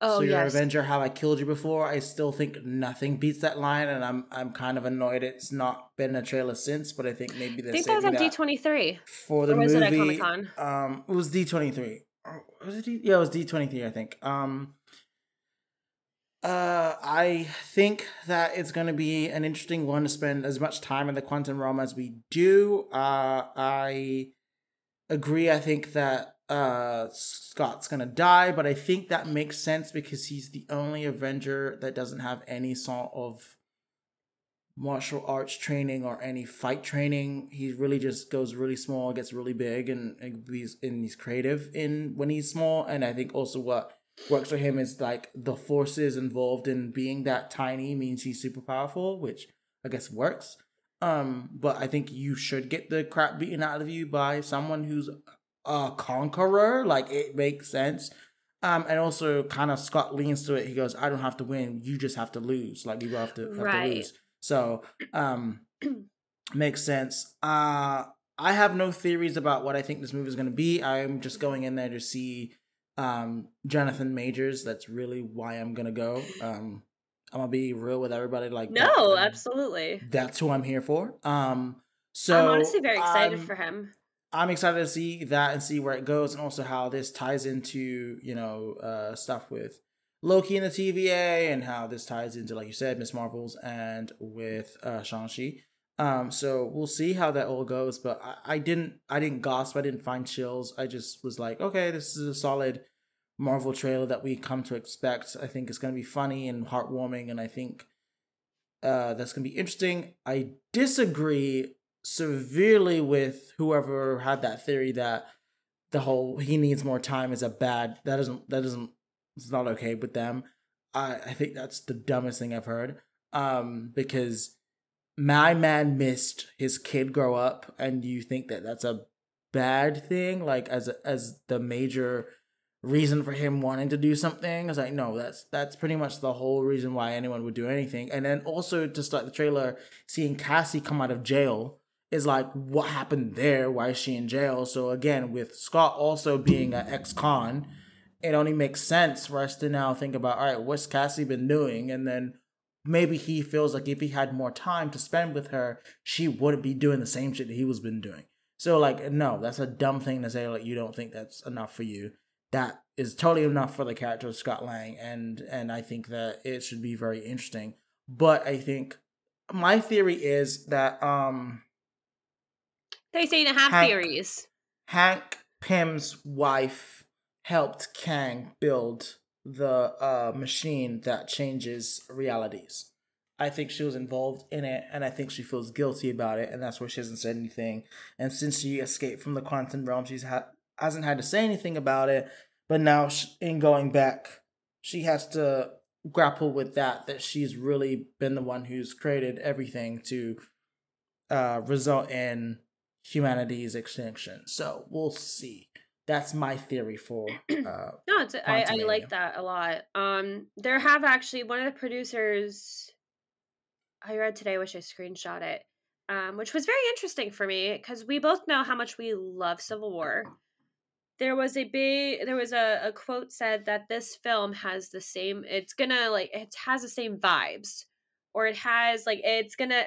Oh "So you're yes, Avenger, how I killed you before." I still think nothing beats that line, and I'm I'm kind of annoyed it's not been a trailer since. But I think maybe I they're think that was on D twenty three. for the Or was it at. Comic-Con? Um, it was D twenty three. Was it? D- yeah, it was D twenty three. I think. Um. Uh, I think that it's going to be an interesting one to spend as much time in the quantum realm as we do. Uh, I agree. I think that uh Scott's gonna die, but I think that makes sense because he's the only Avenger that doesn't have any sort of martial arts training or any fight training. He really just goes really small, gets really big, and, and he's and he's creative in when he's small. And I think also what works for him is like the forces involved in being that tiny means he's super powerful, which I guess works. Um, but I think you should get the crap beaten out of you by someone who's a conqueror. Like it makes sense. Um, and also kind of Scott leans to it. He goes, "I don't have to win. You just have to lose. Like you have to have right. to lose." So um, *clears throat* makes sense. Uh, I have no theories about what I think this movie is going to be. I'm just going in there to see um, Jonathan Majors. That's really why I'm gonna go. Um, I'm gonna be real with everybody. Like, no, that, absolutely. That's who I'm here for. Um, so I'm honestly very excited for him. I'm excited to see that and see where it goes, and also how this ties into you know uh, stuff with Loki and the TVA, and how this ties into, like you said, Miss Marvels and with uh, Shang-Chi. Um, so we'll see how that all goes. But I, I didn't, I didn't gasp. I didn't find chills. I just was like, okay, this is a solid Marvel trailer that we come to expect. I think it's going to be funny and heartwarming, and I think uh, that's going to be interesting. I disagree severely with whoever had that theory that the whole he needs more time is a bad. That doesn't. That doesn't it's not okay with them. I I think that's the dumbest thing I've heard. Um, because my man missed his kid grow up, and you think that that's a bad thing, like as as the major reason for him wanting to do something. It's like no, that's that's pretty much the whole reason why anyone would do anything. And then also to start the trailer, seeing Cassie come out of jail is like what happened there? Why is she in jail? So again, with Scott also being an ex-con it only makes sense for us to now think about all right what's cassie been doing and then maybe he feels like if he had more time to spend with her she wouldn't be doing the same shit that he was been doing. So like no that's a dumb thing to say like you don't think that's enough for you. That is totally enough for the character of scott lang and and i think that it should be very interesting. But i think my theory is that um they say to have hank, theories. Hank pym's wife helped Kang build the uh, machine that changes realities. I think she was involved in it, and I think she feels guilty about it, and that's why she hasn't said anything. And since she escaped from the quantum realm, she's ha- hasn't had to say anything about it. But now, she, in going back, she has to grapple with that. That she's really been the one who's created everything to uh, result in humanity's extinction. So we'll see that's my theory for *clears throat* uh no it's I, I like that a lot. Um there have actually one of the producers i read today wish i screenshot it um which was very interesting for me because we both know how much we love civil war. There was a big there was a, a quote said that this film has the same it's gonna like it has the same vibes or it has like it's gonna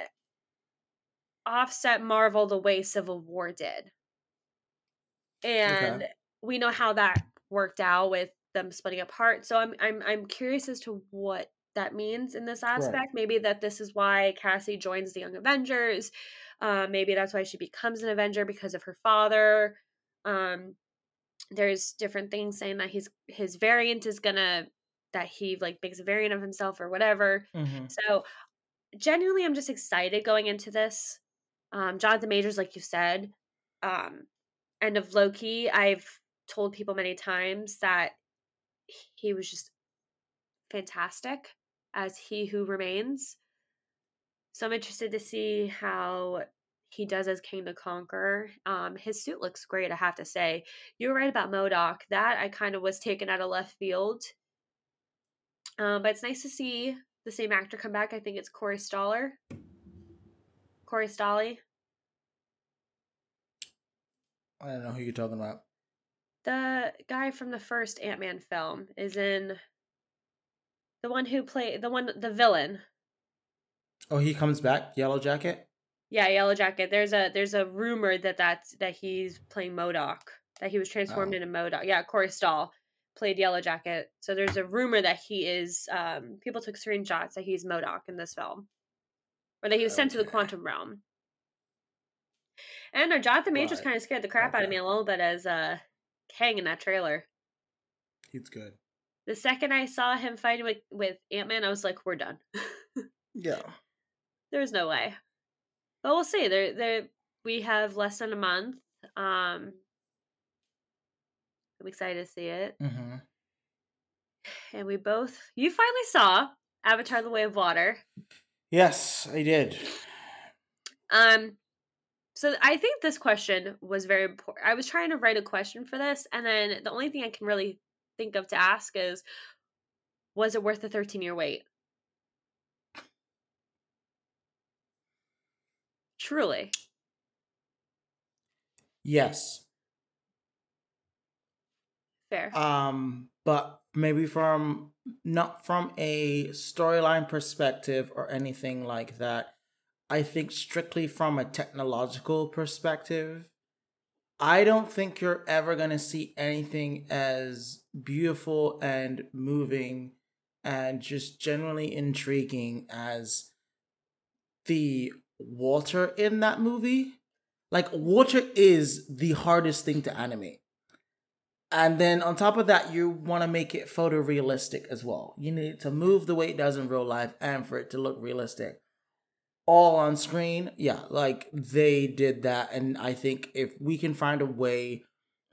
offset marvel the way civil war did and okay. we know how that worked out with them splitting apart. So I'm I'm I'm curious as to what that means in this aspect. Right. Maybe that this is why Cassie joins the Young Avengers. Uh, maybe that's why she becomes an Avenger because of her father. Um, there's different things saying that he's his variant is gonna that he like makes a variant of himself or whatever. Mm-hmm. So genuinely, I'm just excited going into this. Um, Jonathan Majors, like you said, um, end of Loki, I've told people many times that he was just fantastic as he who remains. So I'm interested to see how he does as Kang the Conqueror. Um, his suit looks great, I have to say. You were right about MODOK. That I kind of was taken out of left field. Um, but it's nice to see the same actor come back. I think it's Corey Stoller. Corey Stolley. I don't know who you're talking about. The guy from the first Ant Man film is in the one who played the one the villain. Oh, he comes back, Yellow Jacket. Yeah, Yellow Jacket. There's a there's a rumor that that's that he's playing MODOK. That he was transformed oh. into MODOK. Yeah, Corey Stoll played Yellow Jacket. So there's a rumor that he is. Um, people took screenshots that he's MODOK in this film, or that he was okay. sent to the quantum realm. And know Jonathan Majors kind of scared the crap okay. out of me a little bit as uh Kang in that trailer. He's good. The second I saw him fighting with with Ant Man, I was like, "We're done." *laughs* yeah. There's no way. But we'll see. There there we have less than a month. Um I'm excited to see it. Mm-hmm. And we both you finally saw Avatar the Way of Water. Yes, I did. Um so I think this question was very important. I was trying to write a question for this, and then the only thing I can really think of to ask is was it worth the 13 year wait? Truly. Yes. Fair. Um, but maybe from not from a storyline perspective or anything like that. I think strictly from a technological perspective, I don't think you're ever going to see anything as beautiful and moving and just generally intriguing as the water in that movie. Like, water is the hardest thing to animate. And then on top of that, you want to make it photorealistic as well. You need to move the way it does in real life and for it to look realistic. All on screen, yeah, like they did that. And I think if we can find a way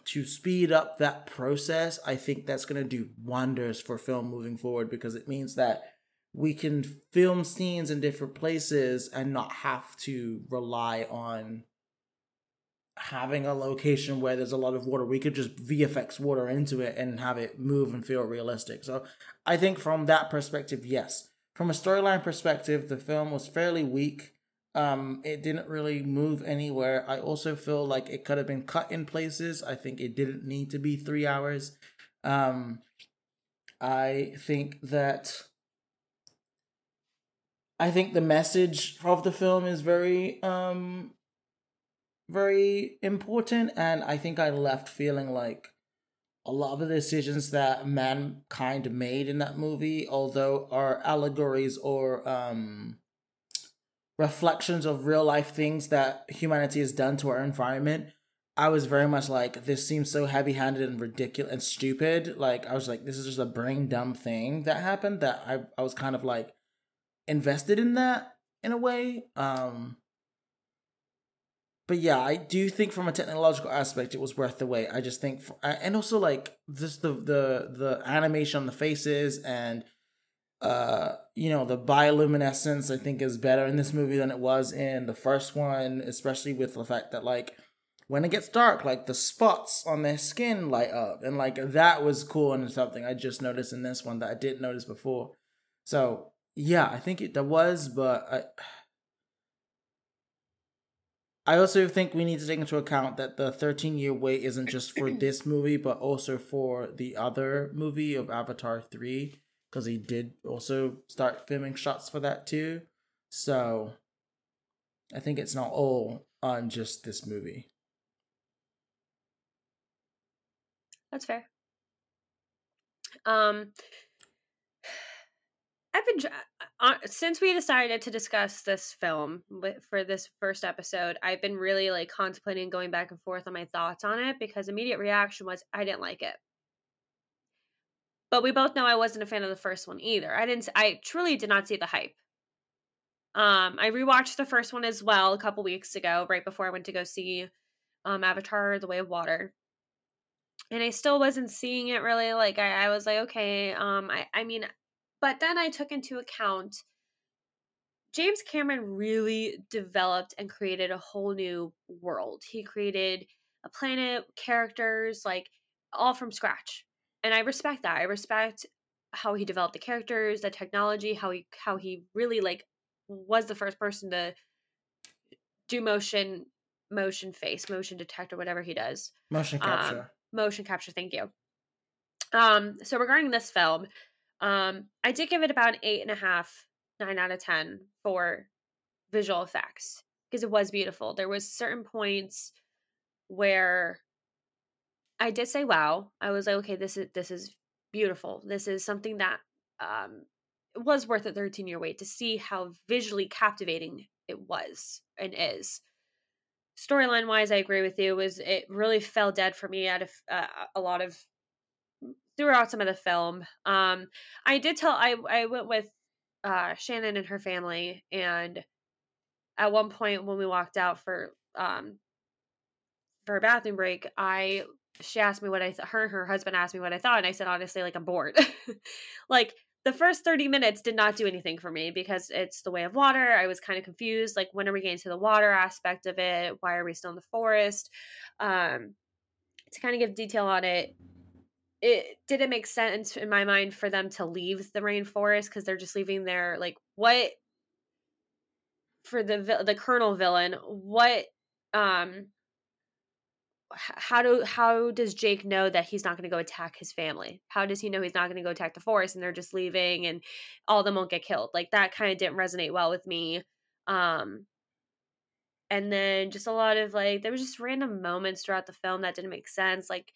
to speed up that process, I think that's going to do wonders for film moving forward because it means that we can film scenes in different places and not have to rely on having a location where there's a lot of water. We could just VFX water into it and have it move and feel realistic. So I think from that perspective, yes. From a storyline perspective, the film was fairly weak. Um, it didn't really move anywhere. I also feel like it could have been cut in places. I think it didn't need to be three hours. Um, I think that I think the message of the film is very um very important and I think I left feeling like a lot of the decisions that mankind made in that movie, although are allegories or um reflections of real life things that humanity has done to our environment, I was very much like, this seems so heavy handed and ridiculous and stupid. Like, I was like, this is just a brain dumb thing that happened that I, I was kind of like invested in that in a way. Um, but yeah, I do think from a technological aspect, it was worth the wait. I just think, for, and also like just the the the animation on the faces and uh you know the bioluminescence i think is better in this movie than it was in the first one especially with the fact that like when it gets dark like the spots on their skin light up and like that was cool and something i just noticed in this one that i didn't notice before so yeah i think it there was but i I also think we need to take into account that the 13 year wait isn't just for *clears throat* this movie, but also for the other movie of Avatar 3 because he did also start filming shots for that too. So I think it's not all on just this movie. That's fair. Um, I've been uh, since we decided to discuss this film for this first episode. I've been really like contemplating going back and forth on my thoughts on it because immediate reaction was I didn't like it. But we both know I wasn't a fan of the first one either. I didn't I truly did not see the hype. Um I rewatched the first one as well a couple weeks ago right before I went to go see um Avatar The Way of Water. And I still wasn't seeing it really like I, I was like okay um I I mean but then I took into account James Cameron really developed and created a whole new world. He created a planet, characters, like all from scratch and I respect that. I respect how he developed the characters, the technology, how he how he really like was the first person to do motion motion face motion detect or whatever he does motion um, capture um, motion capture thank you um so regarding this film um i did give it about an eight and a half nine out of ten for visual effects because it was beautiful there was certain points where I did say wow. I was like, okay, this is this is beautiful. This is something that um was worth a 13 year wait to see how visually captivating it was and is. Storyline wise, I agree with you. Was it really fell dead for me out of uh, a lot of throughout some of the film. Um, I did tell I I went with uh Shannon and her family, and at one point when we walked out for um for a bathroom break, I she asked me what I th- her and her husband asked me what I thought, and I said honestly, like I'm bored. *laughs* like the first 30 minutes did not do anything for me because it's the way of water. I was kind of confused. Like, when are we getting to the water aspect of it? Why are we still in the forest? Um, to kind of give detail on it, it didn't make sense in my mind for them to leave the rainforest because they're just leaving their like what for the the colonel villain what um how do how does Jake know that he's not going to go attack his family? How does he know he's not going to go attack the forest and they're just leaving and all of them won't get killed? Like that kind of didn't resonate well with me. Um and then just a lot of like there was just random moments throughout the film that didn't make sense. Like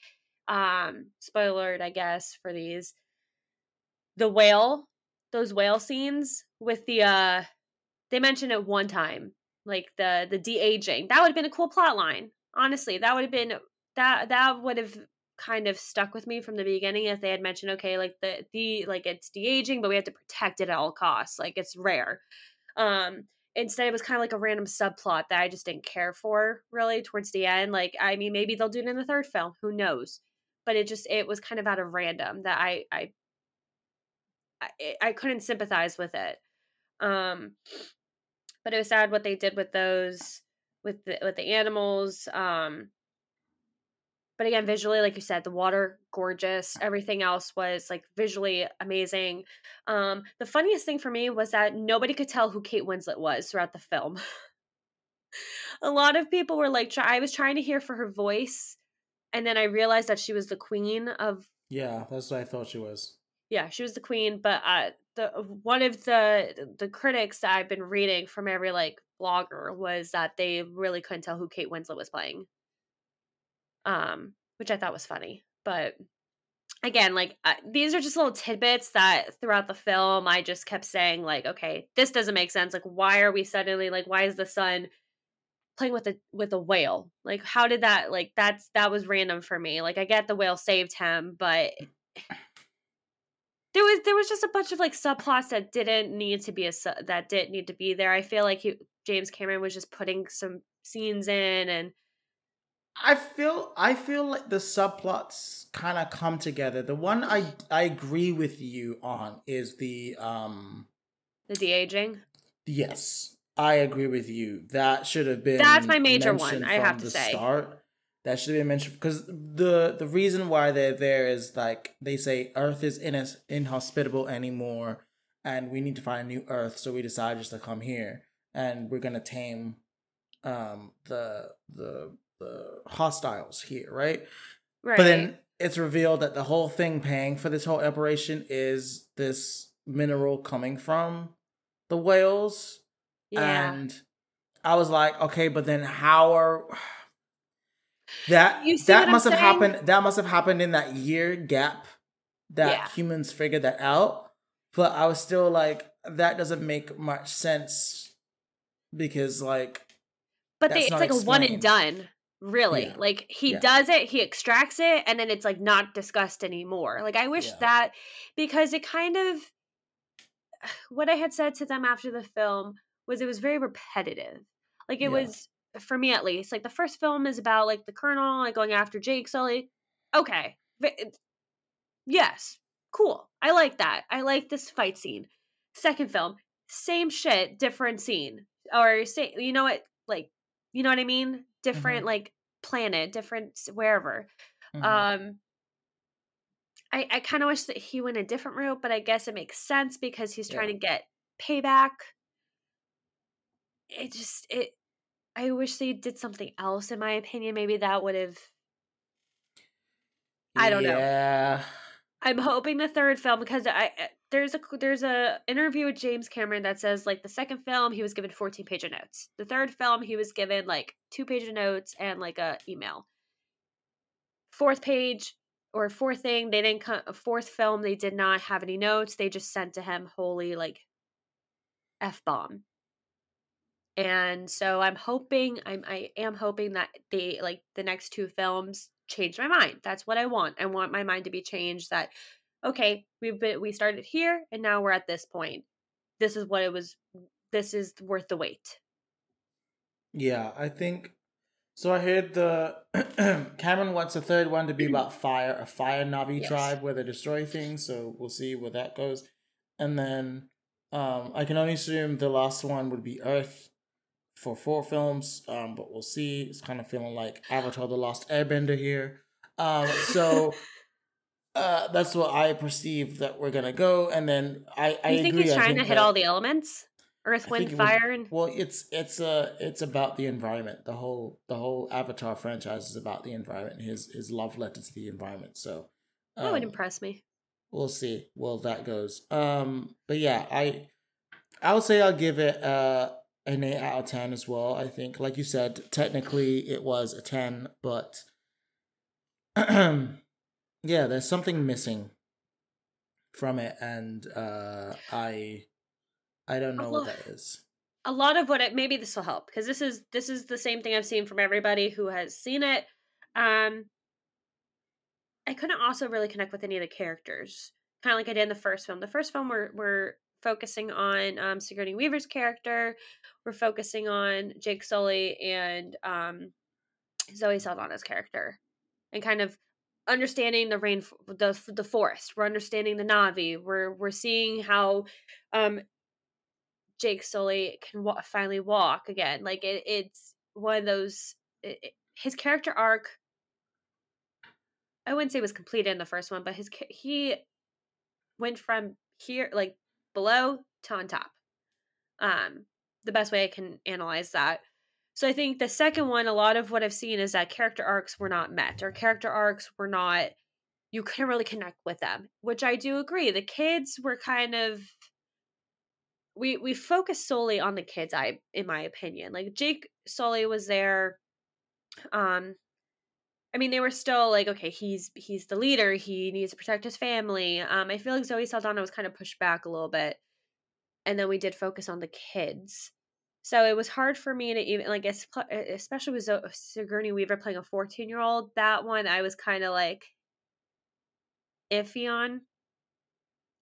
um spoiler alert, I guess, for these. The whale, those whale scenes with the uh they mentioned it one time, like the the de-aging. That would have been a cool plot line honestly that would have been that that would have kind of stuck with me from the beginning if they had mentioned okay like the the like it's de-aging but we have to protect it at all costs like it's rare um instead it was kind of like a random subplot that i just didn't care for really towards the end like i mean maybe they'll do it in the third film who knows but it just it was kind of out of random that i i i, I couldn't sympathize with it um but it was sad what they did with those with the with the animals um but again visually like you said the water gorgeous everything else was like visually amazing um the funniest thing for me was that nobody could tell who kate winslet was throughout the film. *laughs* A lot of people were like i was trying to hear for her voice and then i realized that she was the queen of yeah that's what i thought she was yeah she was the queen but uh the one of the the critics that i've been reading from every like blogger was that they really couldn't tell who Kate Winslet was playing. Um, which I thought was funny. But again, like uh, these are just little tidbits that throughout the film I just kept saying like, okay, this doesn't make sense. Like why are we suddenly like why is the son playing with a with a whale? Like how did that like that's that was random for me. Like I get the whale saved him, but there was there was just a bunch of like subplots that didn't need to be a that didn't need to be there. I feel like he, James Cameron was just putting some scenes in and I feel I feel like the subplots kind of come together. The one I I agree with you on is the um the de-aging. Yes. I agree with you. That should have been That's my major one, I have to say. Start. That should be mentioned because the the reason why they're there is like they say Earth is in inhospitable anymore, and we need to find a new Earth. So we decided just to come here, and we're gonna tame um the the the hostiles here, right? Right. But then it's revealed that the whole thing paying for this whole operation is this mineral coming from the whales. Yeah. And I was like, okay, but then how are *sighs* that that must have happened. That must have happened in that year gap that yeah. humans figured that out. But I was still like, that doesn't make much sense because like. But they, it's like explained. a one and done. Really, yeah. like he yeah. does it, he extracts it, and then it's like not discussed anymore. Like I wish that because it kind of *sighs* what I had said to them after the film was it was very repetitive. Like it was for me at least, like the first film is about like the colonel like going after Jake Sully. Okay, yes, cool. I like that. I like this fight scene. Second film, same shit, different scene, or say you know what, like you know what I mean? Different mm-hmm. like planet, different wherever. Mm-hmm. Um, I I kind of wish that he went a different route, but I guess it makes sense because he's trying yeah. to get payback. It just it I wish they did something else. In my opinion, maybe that would have. I don't yeah. know. Yeah. I'm hoping the third film because I eh, there's a there's a interview with James Cameron that says like the second film he was given 14 page of notes. The third film he was given like two page of notes and like a email. Fourth page or fourth thing they didn't come fourth film they did not have any notes. They just sent to him holy like f bomb and so i'm hoping i'm i am hoping that they like the next two films change my mind that's what i want i want my mind to be changed that okay we've been we started here and now we're at this point this is what it was this is worth the wait Yeah, I think so. I heard the *clears throat* Cameron wants a third one to be about fire, a fire Na'vi yes. tribe where they destroy things. So we'll see where that goes. And then um, I can only assume the last one would be Earth for four films, um, but we'll see. It's kind of feeling like Avatar: The Last Airbender here. Um, so *laughs* uh, that's what I perceive that we're gonna go, and then I. I you think agree. he's trying to hit all the elements? Earth, wind, fire, and well, it's it's uh it's about the environment. The whole the whole Avatar franchise is about the environment. His his love letter to the environment. So um, that would um, impress me. We'll see. Well, that goes. Um, but yeah, I I would say I'll give it uh an eight out of ten as well. I think, like you said, technically it was a ten, but *clears throat* yeah, there's something missing from it, and uh, I I don't know what that is. A lot of what it maybe this will help because this is this is the same thing I've seen from everybody who has seen it. Um, I couldn't also really connect with any of the characters, kind of like I did in the first film. The first film we're we're focusing on um, Sigourney Weaver's character. We're focusing on Jake Sully and um, Zoe Saldana's character, and kind of understanding the rain, the the forest. We're understanding the Na'vi. We're we're seeing how um, Jake Sully can wa- finally walk again. Like it, it's one of those. It, it, his character arc. I wouldn't say was completed in the first one, but his he went from here like below to on top. Um, the best way I can analyze that. So I think the second one, a lot of what I've seen is that character arcs were not met, or character arcs were not. You couldn't really connect with them, which I do agree. The kids were kind of we we focus solely on the kids i in my opinion like jake sully was there um i mean they were still like okay he's he's the leader he needs to protect his family um i feel like zoe saldana was kind of pushed back a little bit and then we did focus on the kids so it was hard for me to even like especially with sigourney weaver playing a 14 year old that one i was kind of like iffy on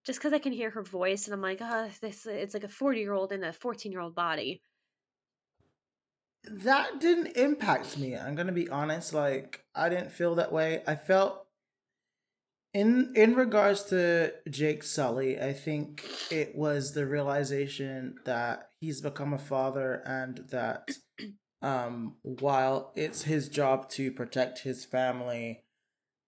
just because I can hear her voice and I'm like, oh, this it's like a 40 year old in a 14 year old body. That didn't impact me. I'm gonna be honest. Like I didn't feel that way. I felt in in regards to Jake Sully, I think it was the realization that he's become a father and that *clears throat* um while it's his job to protect his family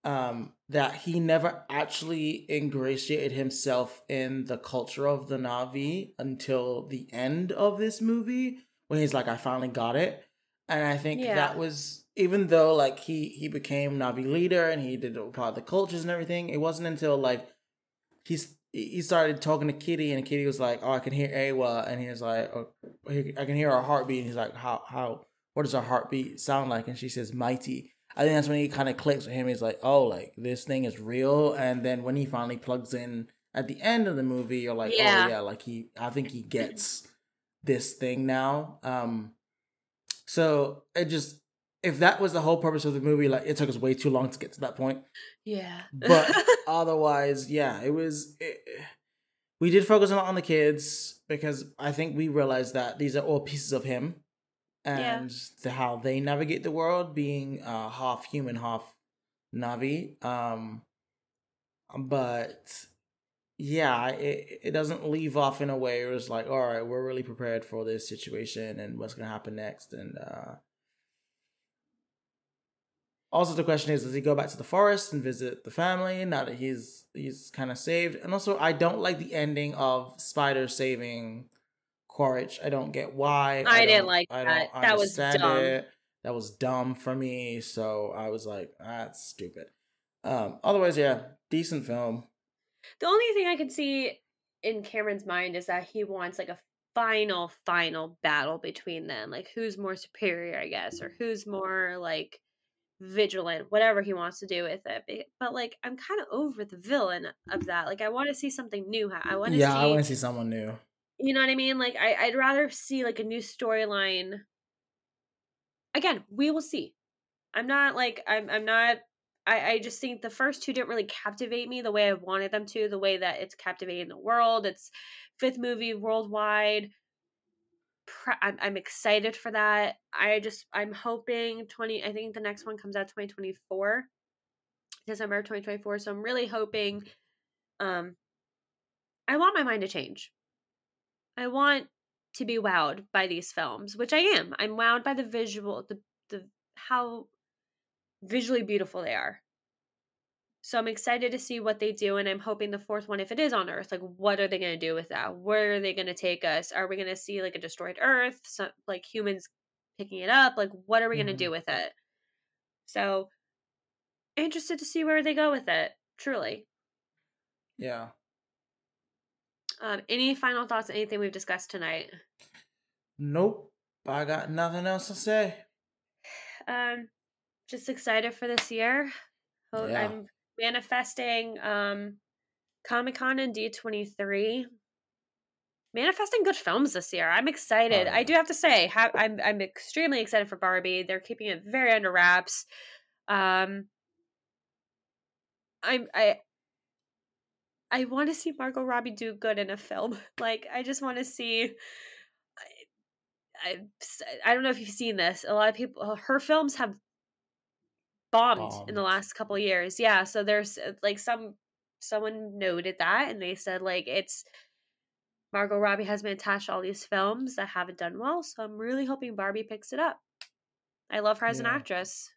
um, that he never actually ingratiated himself in the culture of the Na'vi until the end of this movie, when he's like, "I finally got it," and I think yeah. that was even though like he he became Na'vi leader and he did part of the cultures and everything. It wasn't until like he's he started talking to Kiri and Kiri was like, "Oh, I can hear Eywa," and he was like, oh, "I can hear her heartbeat." And he's like, "How how what does her heartbeat sound like?" And she says, "Mighty." I think that's when he kind of clicks with him. He's like, oh, like this thing is real. And then when he finally plugs in at the end of the movie, you're like, oh, yeah. oh yeah, like he, I think he gets this thing now. Um, so it just, if that was the whole purpose of the movie, like it took us way too long to get to that point. Yeah. but *laughs* otherwise, yeah, it was. It, we did focus a lot on the kids because I think we realized that these are all pieces of him and yeah. the, how they navigate the world, being uh, half human, half Na'vi. Um, but yeah, it it doesn't leave off in a way where it's like, all right, we're really prepared for this situation and what's gonna happen next, and uh, also the question is, does he go back to the forest and visit the family now that he's he's kind of saved? And also, I don't like the ending of Spider saving Quaritch. I don't get why. I, I didn't like I that. That was dumb. It. That was dumb for me. So I was like, that's stupid. Um, otherwise, yeah, decent film. The only thing I can see in Cameron's mind is that he wants like a final, final battle between them. Like who's more superior, I guess, or who's more like vigilant, whatever he wants to do with it. But like, I'm kind of over the villain of that. Like, I want to see something new. I want to yeah, see, I want to see someone new. You know what I mean? Like I, I'd rather see like a new storyline. Again, we will see. I'm not like I'm I'm not I, I just think the first two didn't really captivate me the way I wanted them to, the way that it's captivating the world. It's fifth movie worldwide. I'm, I'm excited for that. I just I'm hoping 20 I think the next one comes out 2024. December of 2024. So I'm really hoping um I want my mind to change. I want to be wowed by these films, which I am. I'm wowed by the visual, the the how visually beautiful they are. So I'm excited to see what they do, and I'm hoping the fourth one, if it is on Earth, like what are they going to do with that? Where are they going to take us? Are we going to see like a destroyed Earth, so, like humans picking it up? Like what are we mm-hmm. going to do with it? So interested to see where they go with it. Truly. Yeah. Um, any final thoughts? Anything we've discussed tonight? Nope. I got nothing else to say. *sighs* Um, just excited for this year. yeah. I'm manifesting um Comic Con and D23. Manifesting good films this year. I'm excited. Oh. I do have to say, ha- I'm I'm extremely excited for Barbie. They're keeping it very under wraps. Um, I'm I I want to see Margot Robbie do good in a film. *laughs* Like I just want to see. I, I I don't know if you've seen this. A lot of people, her films have bombed, bombed. in the last couple years. Yeah, so there's uh, like some someone noted that and they said like it's Margot Robbie has been attached to all these films that haven't done well, so I'm really hoping Barbie picks it up. I love her as yeah. an actress.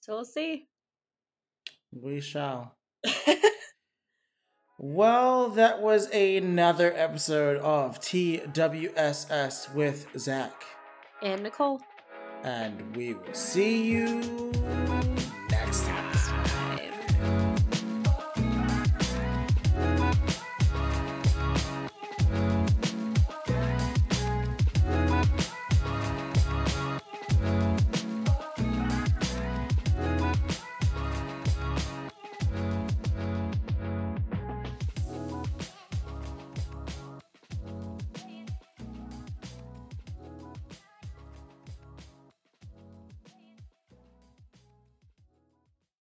So we'll see. We shall. *laughs* well, that was another episode of TWSS with Zach and Nicole. And we will see you.